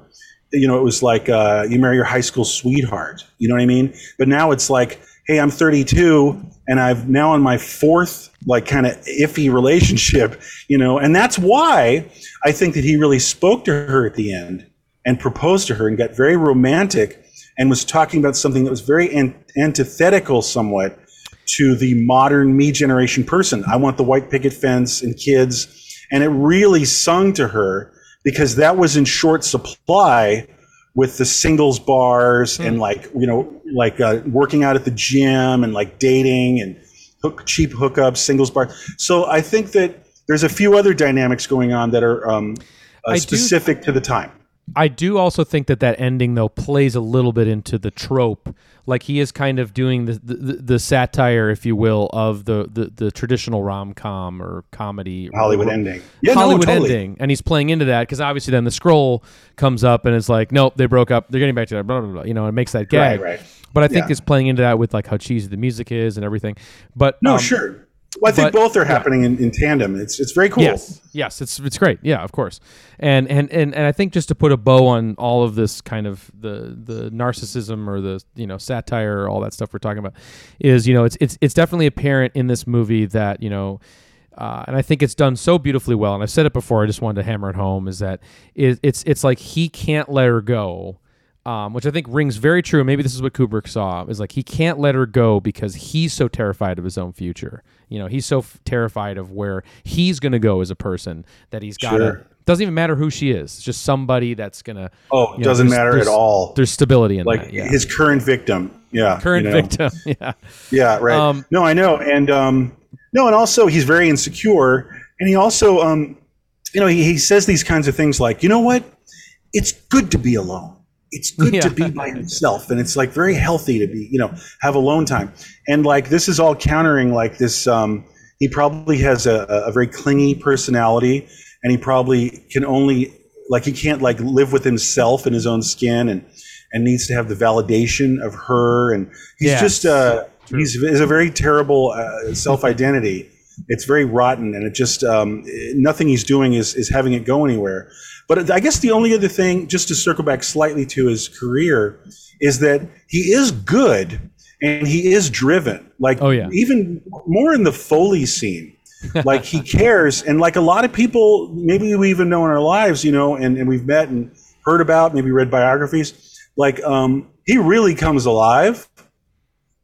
you know, it was like uh, you marry your high school sweetheart. You know what I mean? But now it's like, hey, I'm 32 and I've now on my fourth, like, kind of iffy relationship, you know, and that's why I think that he really spoke to her at the end and proposed to her and got very romantic and was talking about something that was very an- antithetical somewhat to the modern me generation person. I want the white picket fence and kids. And it really sung to her because that was in short supply with the singles bars and like, you know, like uh, working out at the gym and like dating and hook, cheap hookups, singles bars. So I think that there's a few other dynamics going on that are um, uh, I do- specific to the time. I do also think that that ending though plays a little bit into the trope. Like he is kind of doing the the, the satire, if you will, of the the, the traditional rom com or comedy Hollywood or- ending. Yeah, no, Hollywood totally. ending, and he's playing into that because obviously then the scroll comes up and it's like, nope, they broke up. They're getting back together. Blah blah blah. You know, it makes that gag. Right, right. But I think Yeah. it's playing into that with like how cheesy the music is and everything. But No, um, sure. Well, I think but- both are happening in, in tandem. It's it's very cool. Yes, yes, it's it's great. Yeah, of course. And and and and I think just to put a bow on all of this kind of the the narcissism or the you know satire or all that stuff we're talking about is you know it's it's it's definitely apparent in this movie that you know. Uh, and I think it's done so beautifully well. And I've said it before. I just wanted to hammer it home. Is that it, it's it's like he can't let her go, um, which I think rings very true. Maybe this is what Kubrick saw. Is like he can't let her go because he's so terrified of his own future. You know, he's so f- terrified of where he's going to go as a person that he's got to. Sure. Doesn't even matter who she is. It's just somebody that's gonna. Oh, know, doesn't matter at all. There's stability in Like that. Yeah. his current victim. Yeah. current you know. victim. Yeah. Yeah, right. Um, no, I know, and um, no, and also he's very insecure, and he also, um, you know, he, he says these kinds of things like, you know what, it's good to be alone. It's good Yeah. to be by himself, and it's like very healthy to be, you know, have alone time, and like this is all countering like this. Um, he probably has a, a very clingy personality, and he probably can only like he can't like live with himself in his own skin, and and needs to have the validation of her, and he's Yes. just uh, he's is a very terrible uh, self identity. It's very rotten, and it just um, nothing he's doing is is having it go anywhere. But I guess the only other thing, just to circle back slightly to his career, is that he is good and he is driven. Like Oh, yeah. even more in the Foley scene. like he cares, and like a lot of people, maybe we even know in our lives, you know, and, and we've met and heard about, maybe read biographies. like um, he really comes alive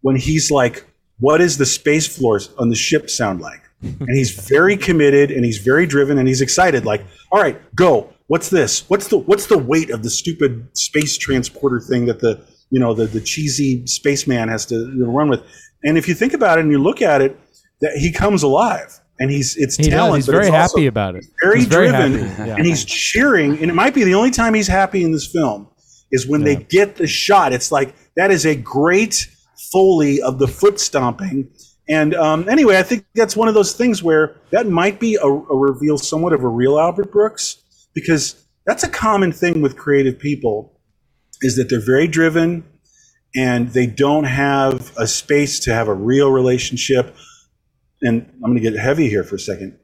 when he's like, "What does the space floors on the ship sound like?" and he's very committed and he's very driven and he's excited. Like, all right, go. What's this? What's the what's the weight of the stupid space transporter thing that the you know the the cheesy spaceman has to you know, run with? And if you think about it and you look at it, that he comes alive and he's it's He does. talent. He's but very happy about it. very He's very driven, yeah. and he's cheering. And it might be the only time he's happy in this film is when they get the shot. It's like that is a great foley of the foot stomping. And um, anyway, I think that's one of those things where that might be a, a reveal, somewhat of a real Albert Brooks, because that's a common thing with creative people, is that they're very driven, and they don't have a space to have a real relationship. And I'm going to get heavy here for a second.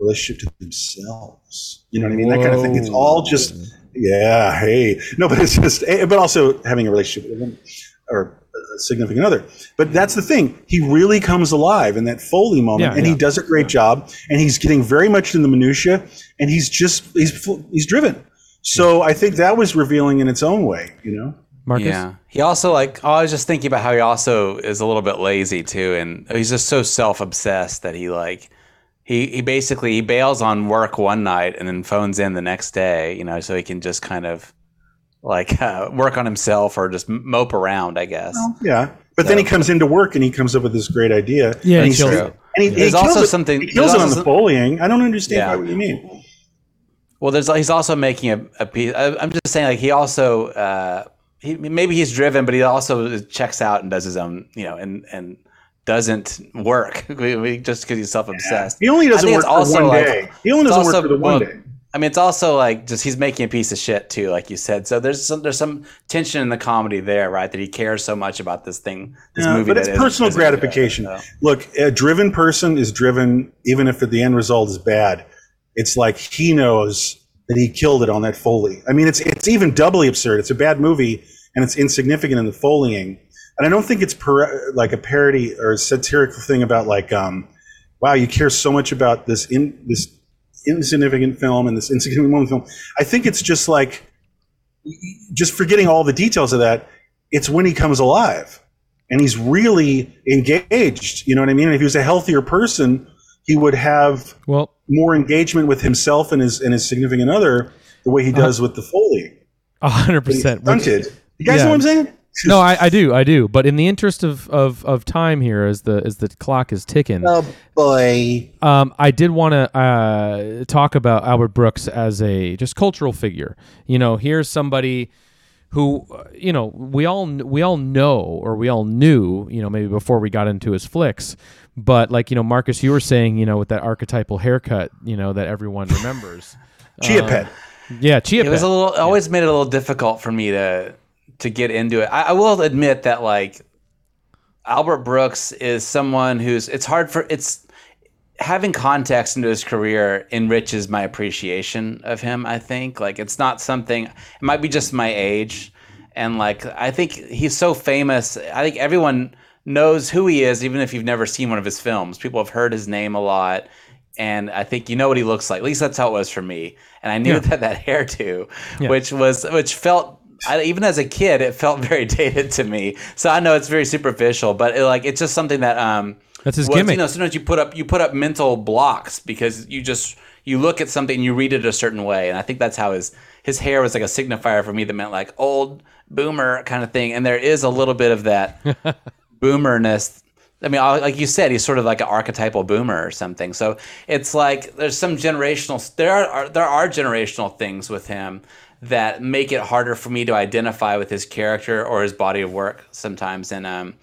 Relationship to themselves. You know what I mean? That kind of thing. It's all just, yeah, hey. No, but it's just, eh, but also having a relationship with them or significant other. But that's the thing. He really comes alive in that Foley moment, Yeah, and he does a great job. And he's getting very much in the minutia, and he's just he's he's driven. So I think that was revealing in its own way. You know. Marcus. Yeah. He also like oh, I was just thinking about how he also is a little bit lazy too, and he's just so self obsessed that he like he he basically he bails on work one night and then phones in the next day, you know, so he can just kind of like uh, work on himself or just mope around, I guess. Yeah. But then he comes into work and he comes up with this great idea. Yeah, and he's kills and he, and he There's kills also it. something- He kills it on the some- bullying. I don't understand Yeah. quite what you mean. Well, there's he's also making a, a piece. I, I'm just saying, like he also uh, he maybe he's driven, but he also checks out and does his own, you know, and and doesn't work just because he's self obsessed. He only doesn't work for one day. He only doesn't work for the one well, day. I mean, it's also like just he's making a piece of shit too, like you said. So there's some there's some tension in the comedy there, right? That he cares so much about this thing, this Yeah, movie. but it's isn't- personal isn't good, gratification. Look, a driven person is driven even if the end result is bad. It's like he knows that he killed it on that Foley. I mean, it's it's even doubly absurd. It's a bad movie and it's insignificant in the Foleying. And I don't think it's par- like a parody or a satirical thing about like, um, wow, you care so much about this in this insignificant film and this insignificant moment film. I think it's just like just forgetting all the details of that. It's when he comes alive and he's really engaged. You know what I mean? And if he was a healthier person, he would have Well, more engagement with himself and his and his significant other the way he uh-huh. does with the Foley. a hundred percent. stunted. You guys Yeah. know what I'm saying? No, I, I do, I do. But in the interest of, of, of time here, as the as the clock is ticking, Oh boy. um, I did want to uh, talk about Albert Brooks as a just cultural figure. You know, here's somebody who uh, you know we all we all know or we all knew you know maybe before we got into his flicks but like you know marcus you were saying you know with that archetypal haircut you know that everyone remembers Chia Um, Pet. yeah chia it was a little always made it a little difficult for me to to get into it. I, I will admit that like albert brooks is someone who's it's hard for it's having context into his career enriches my appreciation of him i think. Like it's not something it might be just my age. And like i think he's so famous. I think everyone knows who he is even if you've never seen one of his films. People have heard his name a lot. And i think you know what he looks like. At least that's how it was for me. And i knew Yeah. that that hairdo Yeah. which was which felt I, even as a kid it felt very dated to me so i know it's very superficial but it, like it's just something that um That's his was- gimmick. You know, sometimes you put up you put up mental blocks because you just you look at something and you read it a certain way, and I think that's how his his hair was like a signifier for me that meant like old boomer kind of thing, and there is a little bit of that boomerness. I mean, like you said, he's sort of like an archetypal boomer or something. So it's like there's some generational. There are there are generational things with him that make it harder for me to identify with his character or his body of work sometimes. And um,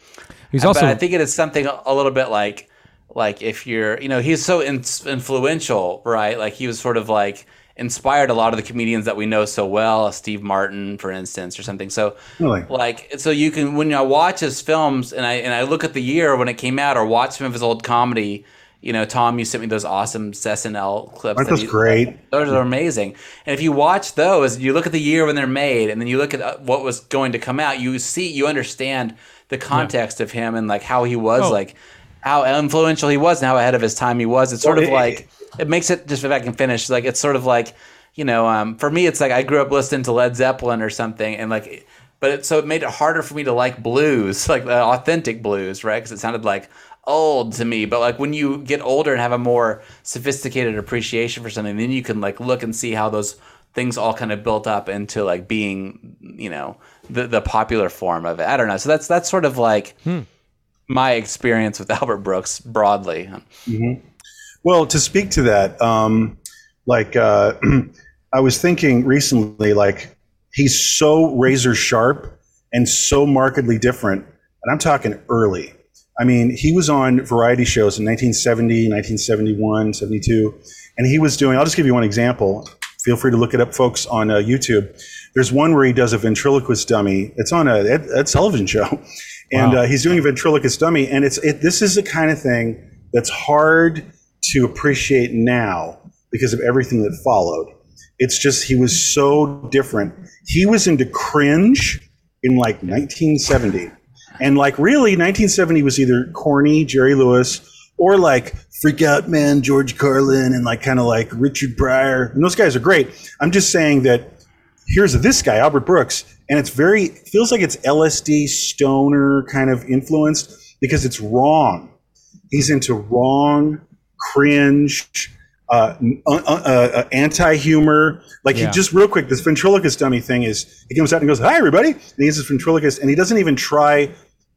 He's but also I think it is something a little bit like like if you're you know he's so in, influential right like he was sort of like inspired a lot of the comedians that we know so well Steve Martin for instance or something so Really? like so you can when I watch his films and I and I look at the year when it came out or watch some of his old comedy you know Tom you sent me those awesome SNL clips Aren't that those he- great? those are amazing. And if you watch those, you look at the year when they're made, and then you look at uh, what was going to come out. You see, you understand the context of him and like how he was, Oh. like how influential he was, and how ahead of his time he was. It's sort Well, of it- like it makes it just if I can finish, like it's sort of like you know, um, for me, it's like I grew up listening to Led Zeppelin or something, and like but it, so it made it harder for me to like blues, like the authentic blues, right? Because it sounded like old to me. But like when you get older and have a more sophisticated appreciation for something, then you can like look and see how those things all kind of built up into like being, you know, the the popular form of it. I don't know. So that's that's sort of like my experience with Albert Brooks broadly. Well, to speak to that, um, like uh, I was thinking recently, like he's so razor sharp and so markedly different, and I'm talking early. I mean, he was on variety shows in 1970, 1971, 72, and he was doing. I'll just give you one example. Feel free to look it up, folks, on uh, YouTube. There's one where he does a ventriloquist dummy. It's on a Ed, Sullivan show, and Wow. uh, he's doing a ventriloquist dummy, and it's it. This is the kind of thing that's hard to appreciate now because of everything that followed. It's just he was so different. He was into cringe in like 1970, and like really 1970 was either corny Jerry Lewis or like freak out man George Carlin and like kind of like Richard Pryor. And those guys are great. I'm just saying that here's this guy Albert Brooks, and it's very feels like it's LSD stoner kind of influenced because it's wrong. He's into wrong, cringe, uh, uh, uh, uh, anti-humor. Like Yeah. he just real quick, this ventriloquist dummy thing is he comes out and goes, "Hi, everybody," and he's this ventriloquist, and he doesn't even try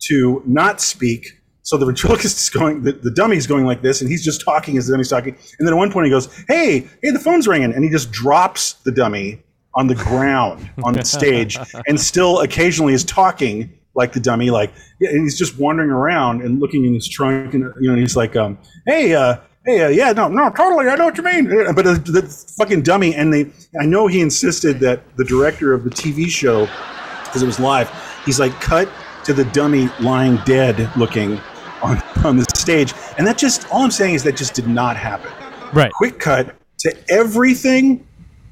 to not speak. So the ventriloquist is going, the, the dummy's going like this, and he's just talking as the dummy's talking. And then at one point he goes, "Hey, hey, the phone's ringing," and he just drops the dummy on the ground on the stage, and still occasionally is talking like the dummy, like and he's just wandering around and looking in his trunk, and you know, and he's like, um, "Hey, uh, hey, uh, yeah, no, no, totally, I know what you mean." But uh, the fucking dummy, and they, I know he insisted that the director of the TV show, because it was live, he's like, cut to the dummy lying dead, looking on on the stage, and that just all I'm saying is that just did not happen Right. quick cut to everything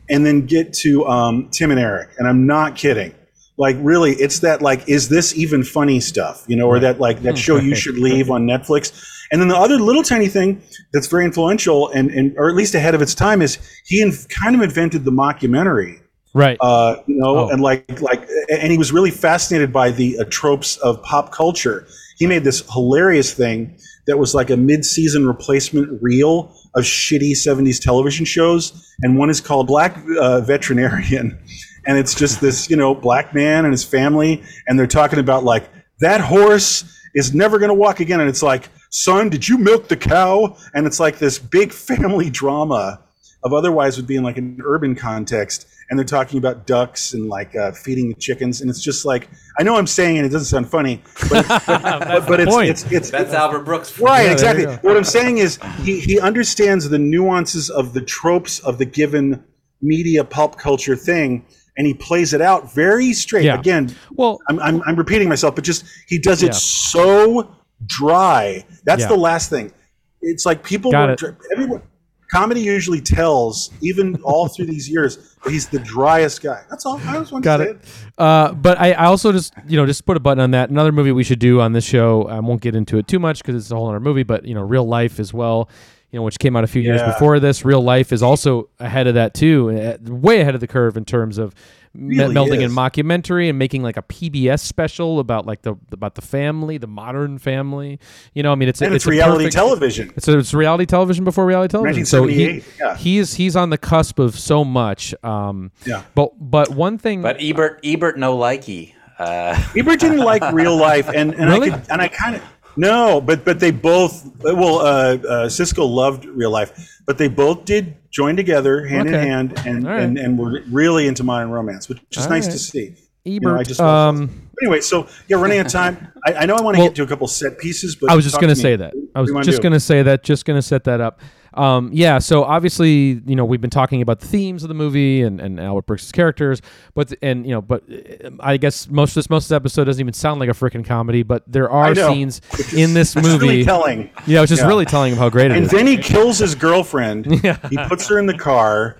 and then get to um, Tim and Eric. And I'm not kidding. Like, really, it's that, like, is this even funny stuff? You know, or that, like, that show you should leave on Netflix. And then the other little tiny thing that's very influential and, and or at least ahead of its time is he in, kind of invented the mockumentary Right. uh, you know, Oh. and like like, and he was really fascinated by the uh, tropes of pop culture. He made this hilarious thing that was like a mid-season replacement reel of shitty '70s television shows, and one is called Black uh, Veterinarian, and it's just this you know black man and his family, and they're talking about like that horse is never going to walk again, and it's like, son, did you milk the cow? And it's like this big family drama of otherwise would be in like an urban context and they're talking about ducks and like uh, feeding the chickens and it's just like i know i'm saying it, it doesn't sound funny but, but, but it's, point. it's it's That's Albert Brooks. right there exactly what i'm saying is he, he understands the nuances of the tropes of the given media pulp culture thing and he plays it out very straight Yeah. again well, I'm, I'm, I'm repeating myself, but just he does it Yeah. so dry. That's Yeah. the last thing. It's like people Got were it. everyone. Comedy usually tells, even all through these years, that he's the driest guy. That's all. I just want Got to say it. Uh, but I, I also just you know just put a button on that. Another movie we should do on this show. I won't get into it too much because it's a whole other movie. But you know, Real Life as well. You know, which came out a few years before this. Real Life is also ahead of that too, uh, way ahead of the curve in terms of Really melding in mockumentary and making like a PBS special about like the about the family, the modern family. You know, I mean, it's a- And it's, a reality perfect- television. it's, it's reality television before reality television. So he, yeah. he's he's on the cusp of so much. Um, Yeah. But but one thing. But Ebert, Ebert, no likey. Uh, Ebert didn't like real life, and, and Really? I could, and I kind of no, but but they both well, uh, uh, Siskel loved real life, but they both did join together hand Okay. in hand, and, right. and and were really into modern romance, which is All nice right. to see. You know, I just um, anyway, so yeah, running out of time. I, I know I want to Well, get to a couple set pieces, but I was just going to say that. I was do you wanna just going to say that. Just going to set that up. Um, yeah. So obviously, you know, we've been talking about the themes of the movie and, and Albert Brooks' characters, but and you know, but uh, I guess most of this most of the episode doesn't even sound like a freaking comedy. But there are know. scenes in this It's movie. really telling. yeah, it's just Yeah. really telling him how great it And is. then he kills his girlfriend. He puts her in the car,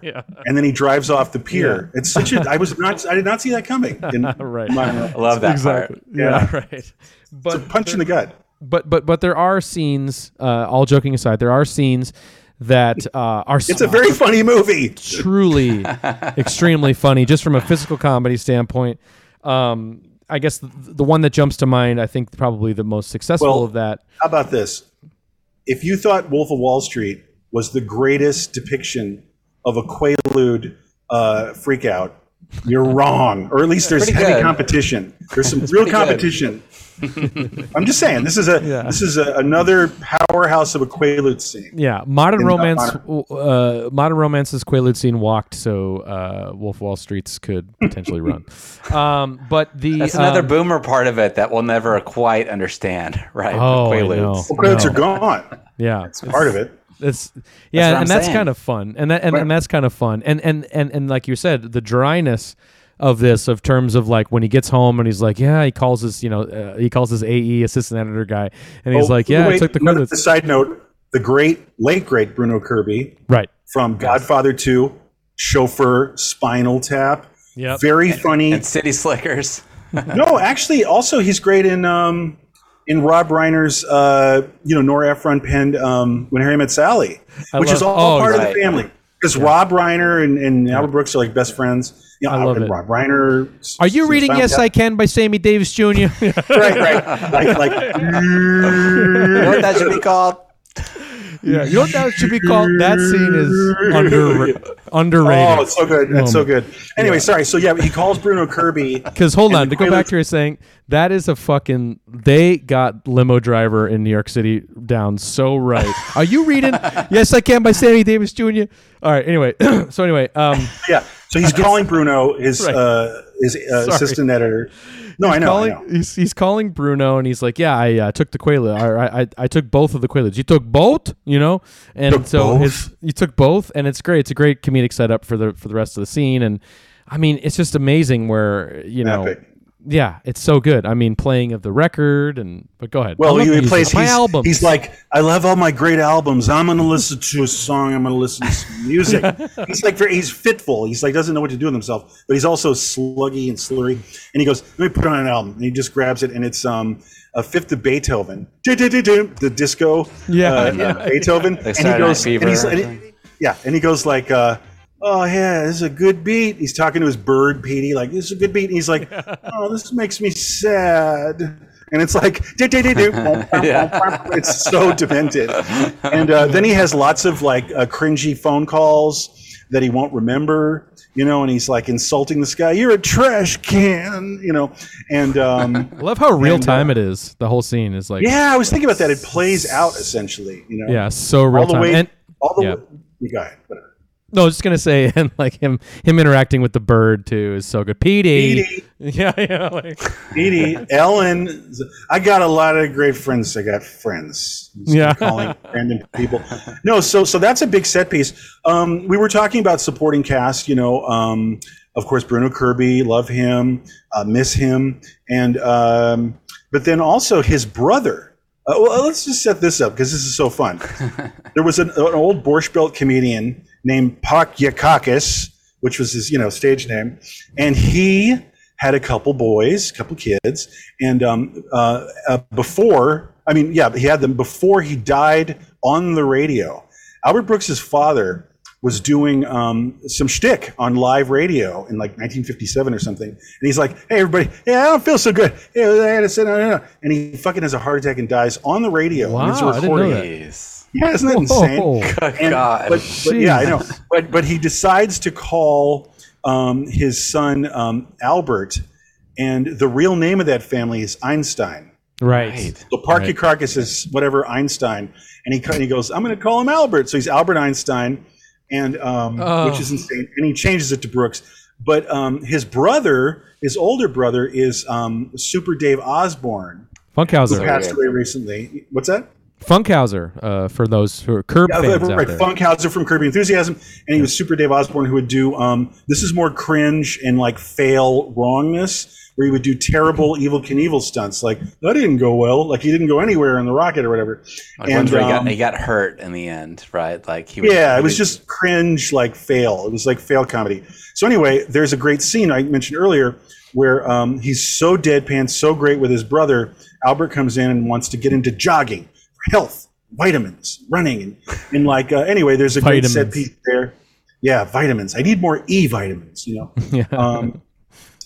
and then he drives off the pier. It's such a. I was not. I did not see that coming. In Right. my- I love that part. Yeah. Right. But it's a punch in the gut. but but but there are scenes. Uh, all joking aside, there are scenes that uh, are It's a very funny movie. truly extremely funny just from a physical comedy standpoint Um, I guess the, the one that jumps to mind, I think probably the most successful Well- of that. How about this? If you thought Wolf of Wall Street was the greatest depiction of a Quaalude uh, freak out, you're wrong. Or at least there's heavy good. competition. There's some real competition. good. Competition. I'm just saying this is a Yeah. this is a, another powerhouse of a Quaalude scene. Yeah, modern In, romance. Uh, modern romance's Quaalude scene walked, so uh, Wolf Wall Streets could potentially run. Um, but the That's another um, boomer part of it that we'll never quite understand, right? Oh, I Quaaludes. know. Well, Quaaludes No. are gone. Yeah, it's Part of it. It's yeah, what I'm and that's saying. kind of fun, and that and, and that's kind of fun, and and and and like you said, the dryness of this, of terms of like when he gets home and he's like, yeah, he calls his, you know, uh, he calls his AE assistant editor guy, and he's Oh, like, yeah, I took the another credits, Side note: the great, late great Bruno Kirby right? from Godfather 2, Chauffeur, Spinal Tap. yeah Very funny. And City Slickers. no, actually, also he's great in um, in Rob Reiner's, uh, you know, Nora Ephron penned um, "When Harry Met Sally," I which is all oh, part of the family. Because Rob Reiner and, and Albert Brooks are like best friends. You know, I love it. Rob Reiner. Are you reading Yes I Can by Sammy Davis Jr.? Right, right. like, like, You know what that should be called? Yeah, you know what that should be called? That scene is under underrated. oh, it's so good. It's Oh, so good. Anyway, sorry. So yeah, he calls Bruno Kirby. Because hold on, to go back to your saying, that is a fucking. They got limo driver in New York City down so right. Are you reading? yes, I can by Sammy Davis Jr. All right. Anyway, so anyway, um, Yeah. So he's calling Bruno, his Right. uh, his uh, assistant editor. No, I know. calling, I know. He's, he's calling Bruno and he's like, "Yeah, I uh, took the Quaalude. I, I I took both of the Quaaludes. You took both, you know." And Took so both? it's you took both, and it's great. It's a great comedic setup for the for the rest of the scene, and I mean, it's just amazing where you know. Epic. Yeah, it's so good. I mean, playing of the record and but go ahead. Well, he, he plays. my He's, albums. he's like, I love all my great albums. I'm gonna listen to a song. I'm gonna listen to some music. he's like, very, he's fitful. He's like, doesn't know what to do with himself, but he's also sluggy and slurry. And he goes, let me put on an album. And he just grabs it, and it's um a fifth of Beethoven, the disco, Yeah, uh, yeah. uh, Beethoven. and he goes, and he's, Fever. and he- yeah, and he goes like. uh Oh yeah, this is a good beat. He's talking to his bird, Petey, like this is a good beat. And he's like, "Oh, this makes me sad." And it's like, "Do-do-do-do." it's so demented. And uh, then he has lots of like uh, cringy phone calls that he won't remember, you know. And he's like insulting this guy. You're a trash can, you know. And um, I love how real and, uh, it is. The whole scene is like yeah, I was thinking about that. It plays out essentially, you know. yeah, so real all the time. way, and all the yeah. way. You got it. Whatever. No, I was just gonna say, and like him him interacting with the bird too is so good. Petey, Petey. yeah, yeah, like, Edie, Ellen, I got a lot of great friends. I got friends. Just Yeah. calling random people. No, so so that's a big set piece. Um, we were talking about supporting cast. You know, um, of course, Bruno Kirby, love him, uh, miss him, and um, but then also his brother. Uh, well, let's just set this up because this is so fun. there was an, an old Borscht Belt comedian named Parkyakarkus, which was his, you know, stage name, and he had a couple boys, a couple kids, and um, uh, uh, before, I mean, yeah, he had them before he died on the radio. Albert Brooks's father was doing um, some shtick on live radio in like 1957 or something, and he's like, "Hey, everybody, yeah, I don't feel so good. Hey, I had to sit down," and he fucking has a heart attack and dies on the radio. and it's a Wow, I didn't know that. Jeez. Yeah, isn't that insane? Whoa. Good And- God. But, but yeah, I know. But but he decides to call um, his son um, Albert, and the real name of that family is Einstein. right. Right. So Parky Right. Carcass is whatever Einstein, and he and he goes, I'm going to call him Albert. So he's Albert Einstein, and um, Oh. which is insane. And he changes it to Brooks. But um, his brother, his older brother, is um, Super Dave Osborne, who passed away recently. What's that? Funkhouser, uh, for those who are Curb Yeah, fans right, out there. Funkhouser from Curb Your Enthusiasm, and he was Super Dave Osborne, who would do um, this is more cringe and like fail wrongness, where he would do terrible Evel Knievel stunts, like that didn't go well, like he didn't go anywhere in the rocket or whatever. Like ones where he um, got, he got hurt in the end, right? Like he was, yeah, he it was just cringe, like fail. It was like fail comedy. So anyway, there's a great scene I mentioned earlier where um, he's so deadpan, so great with his brother. Albert comes in and wants to get into jogging for health, vitamins, running, and, and like uh, anyway, there's a great set piece there. Yeah, vitamins. I need more E vitamins. You know. Yeah. Um,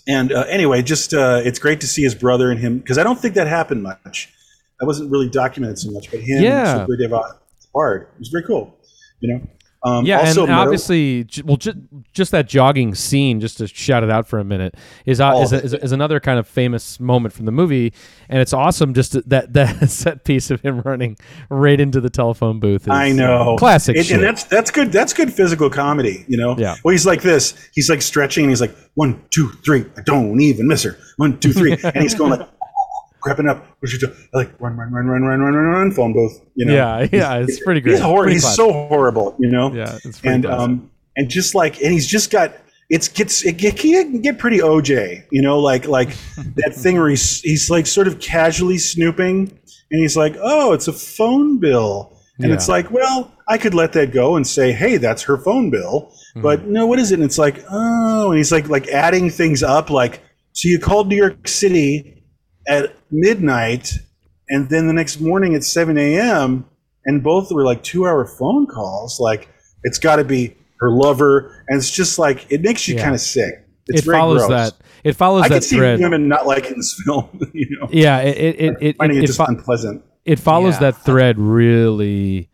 And uh, anyway, just uh, it's great to see his brother and him because I don't think that happened much. That wasn't really documented so much, but him, Yeah. and Super Dave Hard, it was very cool. You know. Um, Yeah, also and Meadow- obviously, well, just just that jogging scene, just to shout it out for a minute, is uh, is, is, is another kind of famous moment from the movie, and it's awesome. Just to- that that set piece of him running right into the telephone booth. Is, I know, uh, classic It- shit. and that's that's good. That's good physical comedy. You know. Yeah. Well, he's like this. He's like stretching, and he's like one, two, three. I don't even miss her. One, two, three, and he's going like creeping up. What you do? Like run, run, run, run, run, run, run, run. Phone booth. You know. yeah, yeah, it's pretty great. He's horrible. He's classic. so horrible. You know. yeah, it's pretty and classic. um and just like and he's just got it's gets it get, it can get pretty OJ, you know, like like that thing where he's he's like sort of casually snooping, and he's like, oh, it's a phone bill, and Yeah. it's like, well, I could let that go and say, hey, that's her phone bill, Mm-hmm. but no, what is it? And it's like, oh, and he's like like adding things up, like, so you called New York City at midnight, and then the next morning at seven a.m. and both were like two-hour phone calls, like it's got to be her lover, and it's just like it makes you Yeah. kind of sick. It's it very follows gross. that. It follows I that can see thread. women not liking this film, you know, Yeah, it it it it, finding it, it, it, just fo- unpleasant. it follows Yeah. that thread really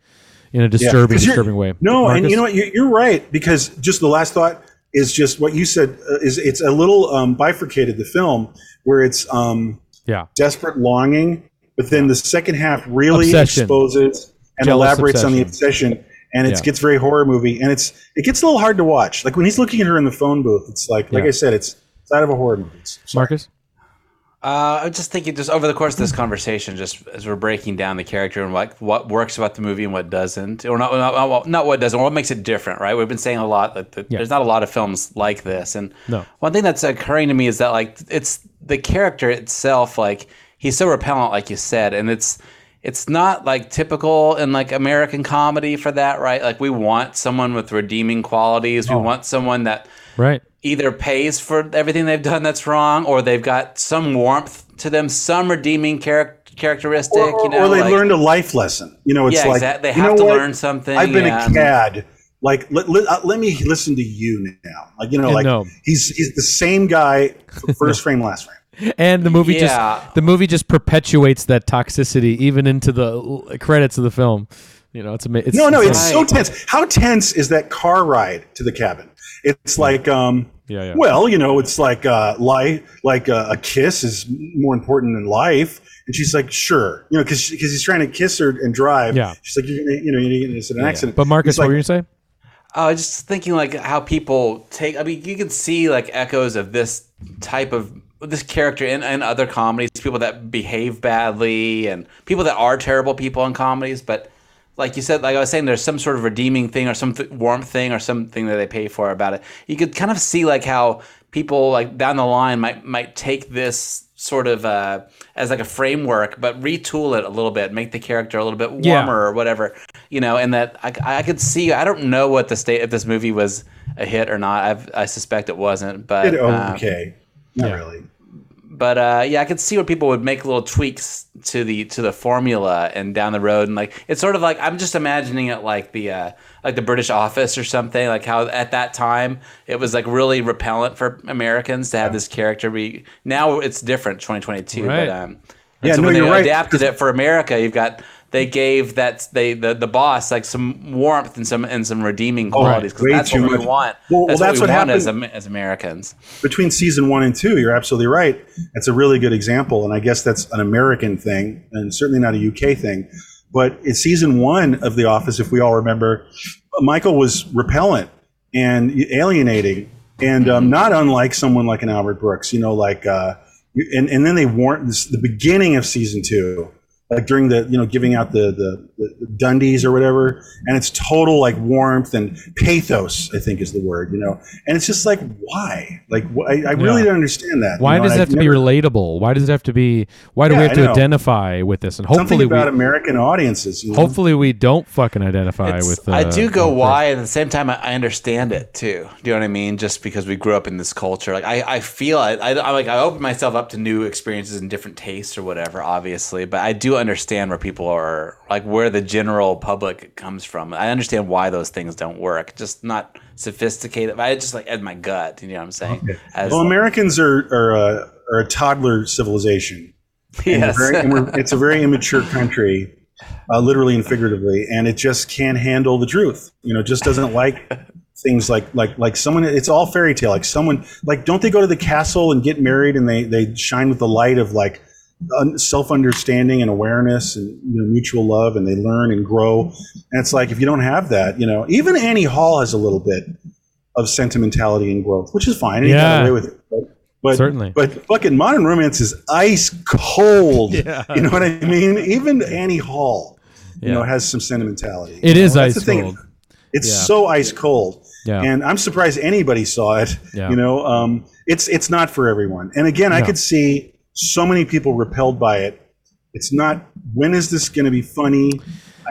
in a disturbing, 'cause you're- disturbing way. No, and you know what? You're, you're right because just the last thought is just what you said uh, is it's a little um, bifurcated the film where it's um, Yeah, desperate longing, but then the second half really Obsession. exposes and Jealous elaborates on the obsession. obsession, and it Yeah. gets very horror movie, and it's it gets a little hard to watch. Like when he's looking at her in the phone booth, it's like like I said, it's it's out of a horror movie. Marcus. Uh, I'm just thinking, just over the course of this conversation, just as we're breaking down the character and like what works about the movie and what doesn't, or not, not, not- what doesn't, or what makes it different, right? We've been saying a lot that, Yeah. there's not a lot of films like this, and No. one thing that's occurring to me is that like it's the character itself, like he's so repellent, like you said, and it's it's not like typical in like American comedy for that, right? Like we want someone with redeeming qualities, Oh. we want someone that Right. either pays for everything they've done that's wrong, or they've got some warmth to them, some redeeming char- characteristic. Or, or, you know, or they like- learned a life lesson. You know, it's Yeah, like exact- they you have know to what? learn something, I've been yeah, I a mean- cad. Like let, let, uh, let me listen to you now. Like you know, Yeah, like no. he's he's the same guy, first frame, last frame. And the movie Yeah. just the movie just perpetuates that toxicity even into the credits of the film. You know, it's amazing. No, no, it's so tense. How tense is that car ride to the cabin? It's like, um, Yeah, yeah. well, you know, it's like uh, life, like uh, a kiss is more important than life. And she's like, sure, you know, because because he's trying to kiss her and drive. Yeah. she's like, you're gonna, you know, you're gonna it's an accident. But Marcus, He's what were you gonna say? I was just thinking like how people take. I mean, you can see like echoes of this type of this character in, in other comedies. People that behave badly and people that are terrible people in comedies. But like you said, like I was saying, there's some sort of redeeming thing or some th- warmth thing or something that they pay for about it. You could kind of see like how people like down the line might might take this sort of uh, as like a framework, but retool it a little bit, make the character a little bit warmer Yeah. or whatever, you know, and that I, I could see. I don't know what the state if this movie was a hit or not. I've, I suspect it wasn't, but Did um, okay, not yeah. really. But uh, yeah, I could see where people would make little tweaks to the to the formula and down the road, and like it's sort of like I'm just imagining it like the uh, like the British Office or something, like how at that time it was like really repellent for Americans to have this character be. Now it's different, 2022, Right. but um, Yeah, and so no, when they you're right. adapted it for America, you've got they gave that they the, the boss like some warmth and some and some redeeming qualities because way that's what we want. Well, well, that's, that's what we what want as, happened- Am- as Americans. between season one and two, you're absolutely right. That's a really good example, and I guess that's an American thing, and certainly not a UK thing. But in season one of The Office, if we all remember, Michael was repellent and alienating, and um, not unlike someone like an Albert Brooks. You know, like, uh, and and then they warned this, the beginning of season two. Like during the, you know, giving out the, the the Dundies or whatever, and it's total like warmth and pathos. I think is the word, you know. And it's just like, why? Like, wh- I, I really Yeah. don't understand that. you Why know, does and it have I've to be relatable? Why does it have to be? Why do we have I to know. identify with this? And Something hopefully, we about American audiences. You know? hopefully we don't fucking identify It's- with. Uh, I do go with- why, and at the same time, I, I understand it too. Do you know what I mean? Just because we grew up in this culture, like I, I feel it. I, I like I open myself up to new experiences and different tastes or whatever, obviously. But I do understand where people are like where the general public comes from. I understand why those things don't work. Just not sophisticated. I just like at my gut. You know what I'm saying? As, Well, Americans are are, uh, are a toddler civilization. And yes. very- and we're- it's a very immature country, uh, literally and figuratively, and it just can't handle the truth. You know, just doesn't like things like like like someone. It's all fairy tale. Like someone like don't they go to the castle and get married and they they shine with the light of like self understanding and awareness and you know, mutual love, and they learn and grow. And it's like if you don't have that, you know, even Annie Hall has a little bit of sentimentality and growth, which is fine. Yeah. away with it. But, but Certainly. but fucking modern romance is ice cold. Yeah. You know what I mean? Even Annie Hall, you Yeah. know, has some sentimentality. It is know, that's the ice thing. cold. It's Yeah. so ice cold. Yeah. And I'm surprised anybody saw it. Yeah. You know, um, it's it's not for everyone. And again, I could see so many people repelled by it. It's not. When is this going to be funny?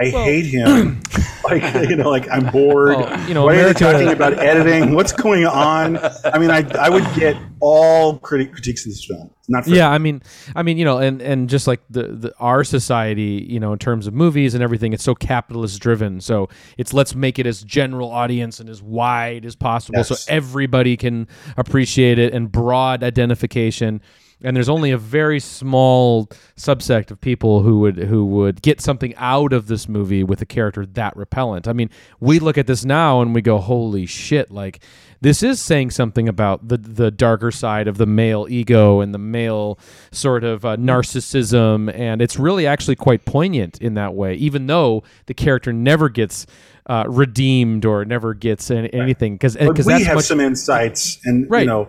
I hate him. like you know, like I'm bored. Well, you know, Why America- are they talking about editing? What's going on? I mean, I I would get all criti- critiques of this film. Not yeah i mean i mean you know and and just like the, the our society you know in terms of movies and everything it's so capitalist driven so it's let's make it as general audience and as wide as possible Yes. so everybody can appreciate it and broad identification and there's only a very small subsect of people who would who would get something out of this movie with a character that repellent. I mean, we look at this now and we go, "Holy shit!" Like this is saying something about the the darker side of the male ego and the male sort of uh, narcissism, and it's really actually quite poignant in that way. Even though the character never gets uh, redeemed or never gets any, anything, because we that's have much, some insights, and Right. you know,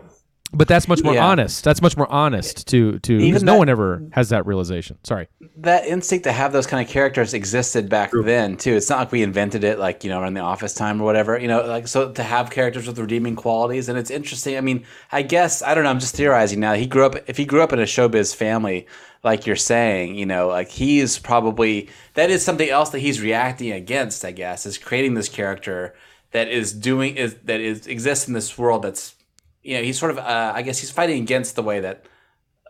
but that's much more Yeah. honest. That's much more honest to to because no one ever has that realization. Sorry. that instinct to have those kind of characters existed back then too. It's not like we invented it, like you know, in the office time or whatever. You know, like so to have characters with redeeming qualities, and it's interesting. I mean, I guess I don't know. I'm just theorizing now. He grew up. If he grew up in a showbiz family, like you're saying, you know, like he's probably that is something else that he's reacting against. I guess is creating this character that is doing is that is exists in this world that's you know he's sort of uh, I guess he's fighting against the way that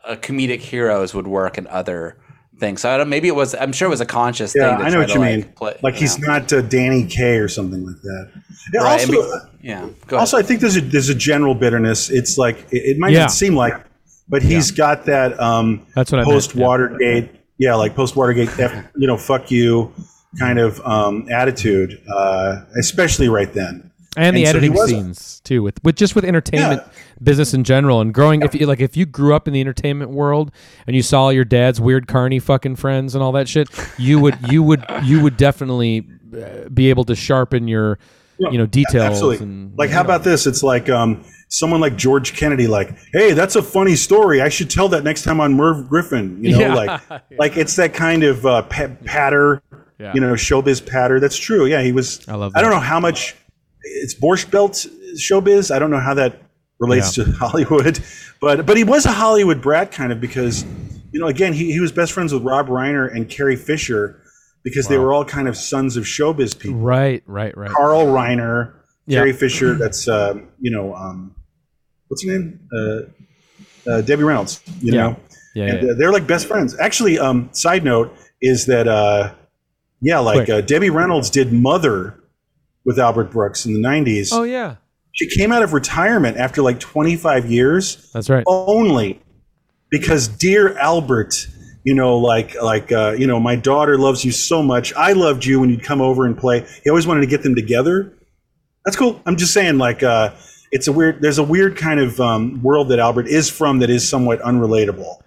uh, comedic heroes would work in other things. So I don't. Maybe it was. I'm sure it was a conscious yeah, thing. To I know what to, you like, mean. Play, like you he's know. not uh, Danny Kaye or something like that. Yeah, Right, also, be- yeah. Go ahead. also, I think there's a there's a general bitterness. It's like it, it might Yeah. not seem like, but he's got that um, That's what I post Watergate. Yeah. like post Watergate. You know, fuck you kind of um, attitude, uh, especially right then. And the And so editing scenes too with with just with entertainment business in general and growing if you like if you grew up in the entertainment world and you saw your dad's weird carny fucking friends and all that shit you would you would you would definitely uh, be able to sharpen your you know details Absolutely. and like, how about this? It's like um, someone like George Kennedy, like, hey, that's a funny story. I should tell that next time on Merv Griffin. You know, Yeah. like, like it's that kind of uh, pa- patter, Yeah. you know, showbiz patter. That's true. Yeah, he was. I love I don't know how much it's Borscht Belt showbiz. I don't know how that relates to Hollywood, but but he was a Hollywood brat kind of because, you know, again, he, he was best friends with Rob Reiner and Carrie Fisher because they were all kind of sons of showbiz people. right right right Carl Reiner, Yeah. Carrie Fisher. That's um, you know, um, what's her name? Uh, uh, Debbie Reynolds. You Yeah. know, yeah, and yeah. uh, they're like best friends. Actually, um, side note is that uh, yeah, like uh, Debbie Reynolds did Mother with Albert Brooks in the '90s. oh yeah. She came out of retirement after like 25 years that's right. only because dear albert you know like like uh, you know my daughter loves you so much. I loved you when you'd come over and play. He always wanted to get them together. That's cool. I'm just saying like uh, it's a weird there's a weird kind of um, world that albert is from that is somewhat unrelatable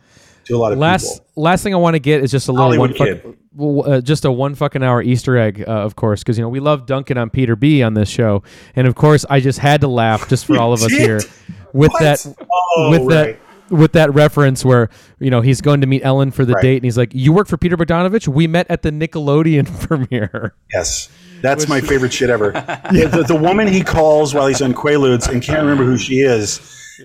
to a lot of last people last thing I want to get is just a little Hollywood one fuck, well, uh, just a one fucking hour Easter egg, uh, of course, because you know we love dunking on Peter B on this show, and of course I just had to laugh just for all of us did? here with What? that Oh, with right. that with that reference where you know he's going to meet Ellen for the Right. date, and he's like, "You work for Peter Bogdanovich? We met at the Nickelodeon premiere." Yes. That's my favorite shit ever. Yeah, the, the woman he calls while he's on Quaaludes and can't remember who she is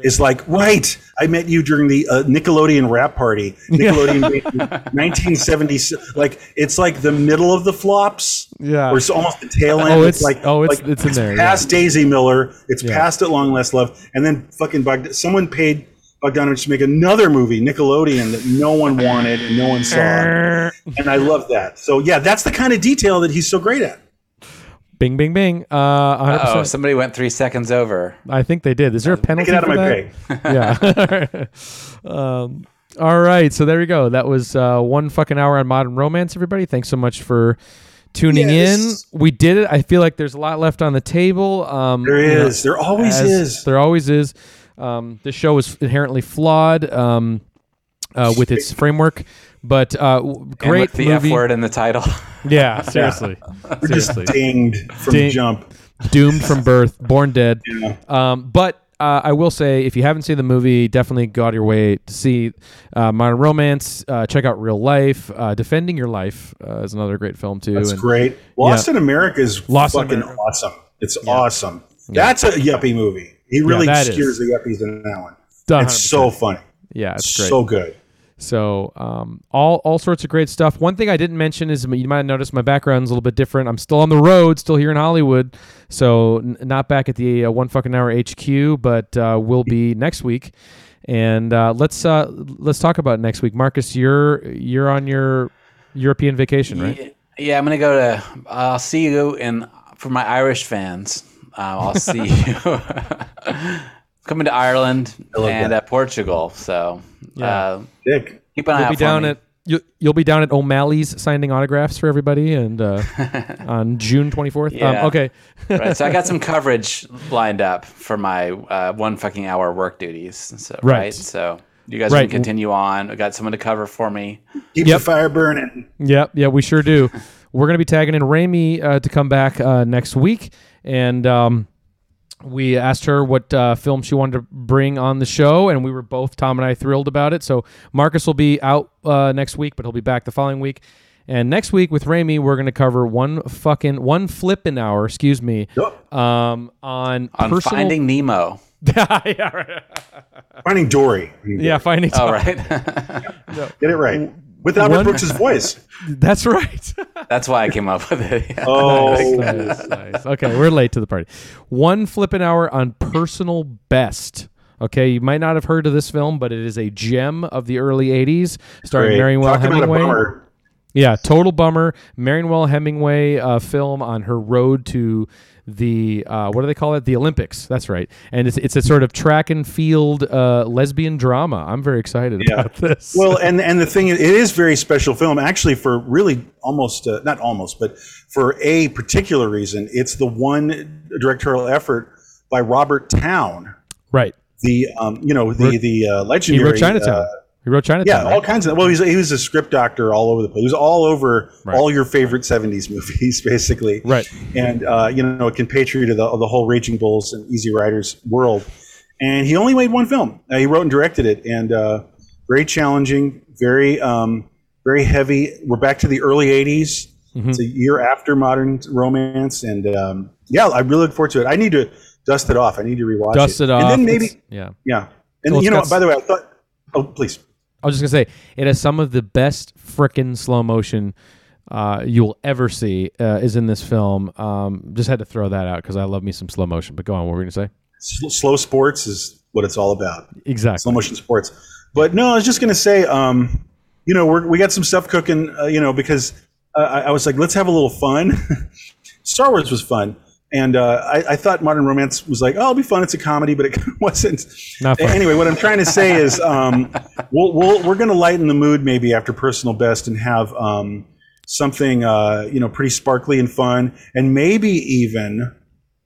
is like, right, I met you during the uh, Nickelodeon rap party. Nickelodeon 1976. Like, it's like the middle of the flops. Yeah. Or it's almost the tail end. Oh, it's- like, oh, it's- like, it's in there, yeah. past Daisy Miller. It's Yeah. past At Long Last Love. And then fucking Bogd- someone paid Bogdanovich to make another movie, Nickelodeon, that no one wanted and no one saw, and I love that. So yeah, that's the kind of detail that he's so great at. Bing, bing, bing. Uh, 100%. Oh, somebody went three seconds over. I think they did. Is there a penalty Take it out of for my that? pay. yeah. um, all right. So there we go. That was uh, one fucking hour on modern romance. Everybody, thanks so much for tuning Yes. in. We did it. I feel like there's a lot left on the table. Um, There you know. There always as is. There always is. Um, this show is inherently flawed um, uh, with its framework, but uh, w- And great with the movie. F word in the title. Yeah, seriously, We're just seriously, dinged from Ding- jump. doomed from birth, born dead. Yeah. Um, but uh, I will say, if you haven't seen the movie, definitely go out of your way to see uh, Modern Romance. Uh, check out Real Life. Uh, Defending Your Life uh, is another great film too. That's And- great. Lost in America is Lost fucking America. awesome. It's awesome. That's a yuppie movie. He really that is. skews the yuppies in that one. 100%. It's so funny. Yeah, it's great. So good. So um, all all sorts of great stuff. One thing I didn't mention is you might have noticed my background's a little bit different. I'm still on the road, still here in Hollywood, so n- not back at the uh, one fucking hour HQ, but uh, will be next week. And uh, let's uh, let's talk about next week, Marcus. You're you're on your European vacation, right? Yeah, yeah, I'm gonna go to. I'll see you in for my Irish fans. Uh, I'll see you coming to Ireland love and that. uh, Portugal. So uh, Dick. keep an eye You'll out be down me. at you, you'll be down at O'Malley's signing autographs for everybody, and uh, on June 24th. Yeah. Um, okay. right, so I got some coverage lined up for my uh, one fucking hour work duties. So, Right. right. So you guys Right. can continue on. I got someone to cover for me. Keep Yep. the fire burning. Yep, yeah, we sure do. We're gonna be tagging in Raimi uh, to come back uh, next week, and um, we asked her what uh, film she wanted to bring on the show, and we were both Tom and I thrilled about it. So Marcus will be out uh, next week, but he'll be back the following week. And next week with Rami, we're gonna cover one fucking one flipping hour, excuse me, Yep. um, on, On personal. Finding Nemo. yeah, right. Finding Dory. yeah, finding. All right. Get it right. With Albert One- Brooks' voice. That's right. That's why I came up with it. Oh, nice, nice. Okay, we're late to the party. One flipping hour on personal best. Okay, you might not have heard of this film, but it is a gem of the early '80s, starring great. Mariel Talk about a Hemingway. bummer. Yeah, total bummer. Mariel Hemingway uh, film on her road to the uh, what do they call it? The Olympics. That's right. And it's it's a sort of track and field uh, lesbian drama. I'm very excited Yeah. about this. Well, and and the thing is, it is very special film. Actually, for really almost uh, not almost, but for a particular reason, it's the one directorial effort by Robert Towne. right. The um, you know the the uh, legendary. Chinatown. He wrote Chinatown. yeah, right? all kinds of. Well, he's he was a script doctor all over the place. He was all over Right. all your favorite '70s movies, basically. Right. And uh, you know, a compatriot of the, of the whole Raging Bulls and Easy Riders world. And he only made one film. Uh, he wrote and directed it, and uh, very challenging, very um, very heavy. We're back to the early '80s. Mm-hmm. It's a year after Modern Romance, and um, yeah, I really look forward to it. I need to dust it off. I need to rewatch Dust it off. and then maybe yeah. yeah. And Well, you know, by the way, I thought. Oh, please. I was just gonna say it has some of the best frickin' slow motion uh, you will ever see uh, is in this film. Um, just had to throw that out because I love me some slow motion. But go on, what were we gonna say? Slow sports is what it's all about. Exactly. Slow motion sports. But no, I was just gonna say, um, you know, we're, we got some stuff cooking. Uh, you know, because uh, I, I was like, let's have a little fun. Star Wars was fun, and uh, I, I thought Modern Romance was like, oh, it'll be fun. It's a comedy, but it wasn't. Anyway, what I'm trying to say is, um, we'll, we'll, we're going to lighten the mood maybe after Personal Best and have um, something, uh, you know, pretty sparkly and fun, and maybe even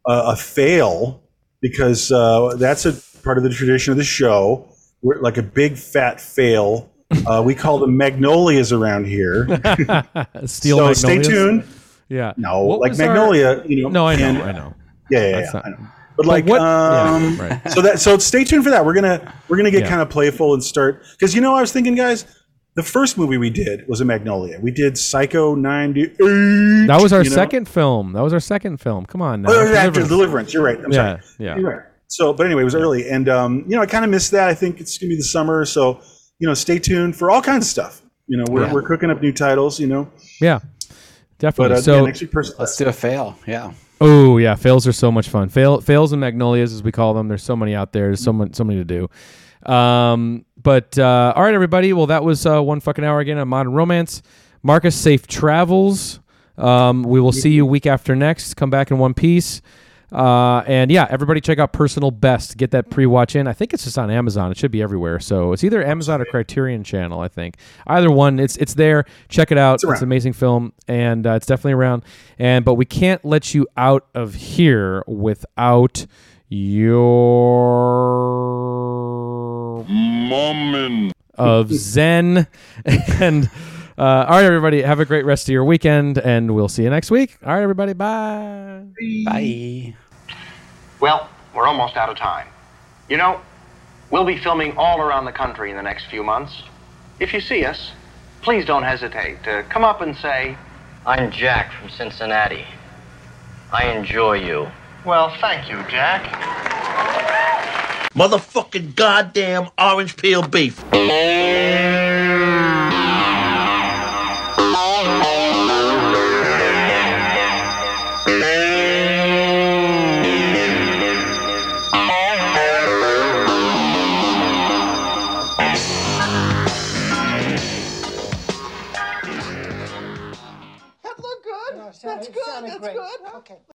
uh, a fail because uh, that's a part of the tradition of the show. We're like a big fat fail. Uh, we call them magnolias around here. Steel so stay tuned. Yeah. No, What like was our- Magnolia, you know. No, I know. and- I know. Yeah, yeah, yeah, not- I know. But like, what- um, yeah, right. so that so stay tuned for that. We're gonna we're gonna get Yeah. kind of playful and start because you know I was thinking, guys, the first movie we did was a Magnolia. We did Psycho '98. That was our you know? second film. That was our second film. Come on now. Oh, after Deliverance. Deliverance. You're right. I'm Yeah, sorry. yeah. You're right. So, but anyway, it was early, and um, you know, I kind of missed that. I think it's gonna be the summer, so you know, stay tuned for all kinds of stuff. You know, we're, Yeah. we're cooking up new titles. You know, Yeah. But Definitely. uh, so yeah, next week, person. Let's do a fail. Yeah. Oh yeah, fails are so much fun. Fail, fails and magnolias, as we call them. There's so many out there. There's so many, so many to do. Um, but uh, all right, everybody. Well, that was uh, one fucking hour again on Modern Romance. Marcus, safe travels. Um, we will see you week after next. Come back in one piece. Uh, and yeah, everybody check out Personal Best. Get that pre-watch in. I think it's just on Amazon. It should be everywhere. So it's either Amazon or Criterion Channel. I think either one. It's it's there. Check it out. It's, around. an amazing film, and uh, it's definitely around. And but we can't let you out of here without your moment of Zen. and uh, all right, everybody, have a great rest of your weekend, and we'll see you next week. All right, everybody, bye. Bye. Well, we're almost out of time. You know, we'll be filming all around the country in the next few months. If you see us, please don't hesitate to come up and say, I'm Jack from Cincinnati. I enjoy you. Well, thank you, Jack. Motherfucking goddamn orange peel beef. That looked good. That's good. That's good.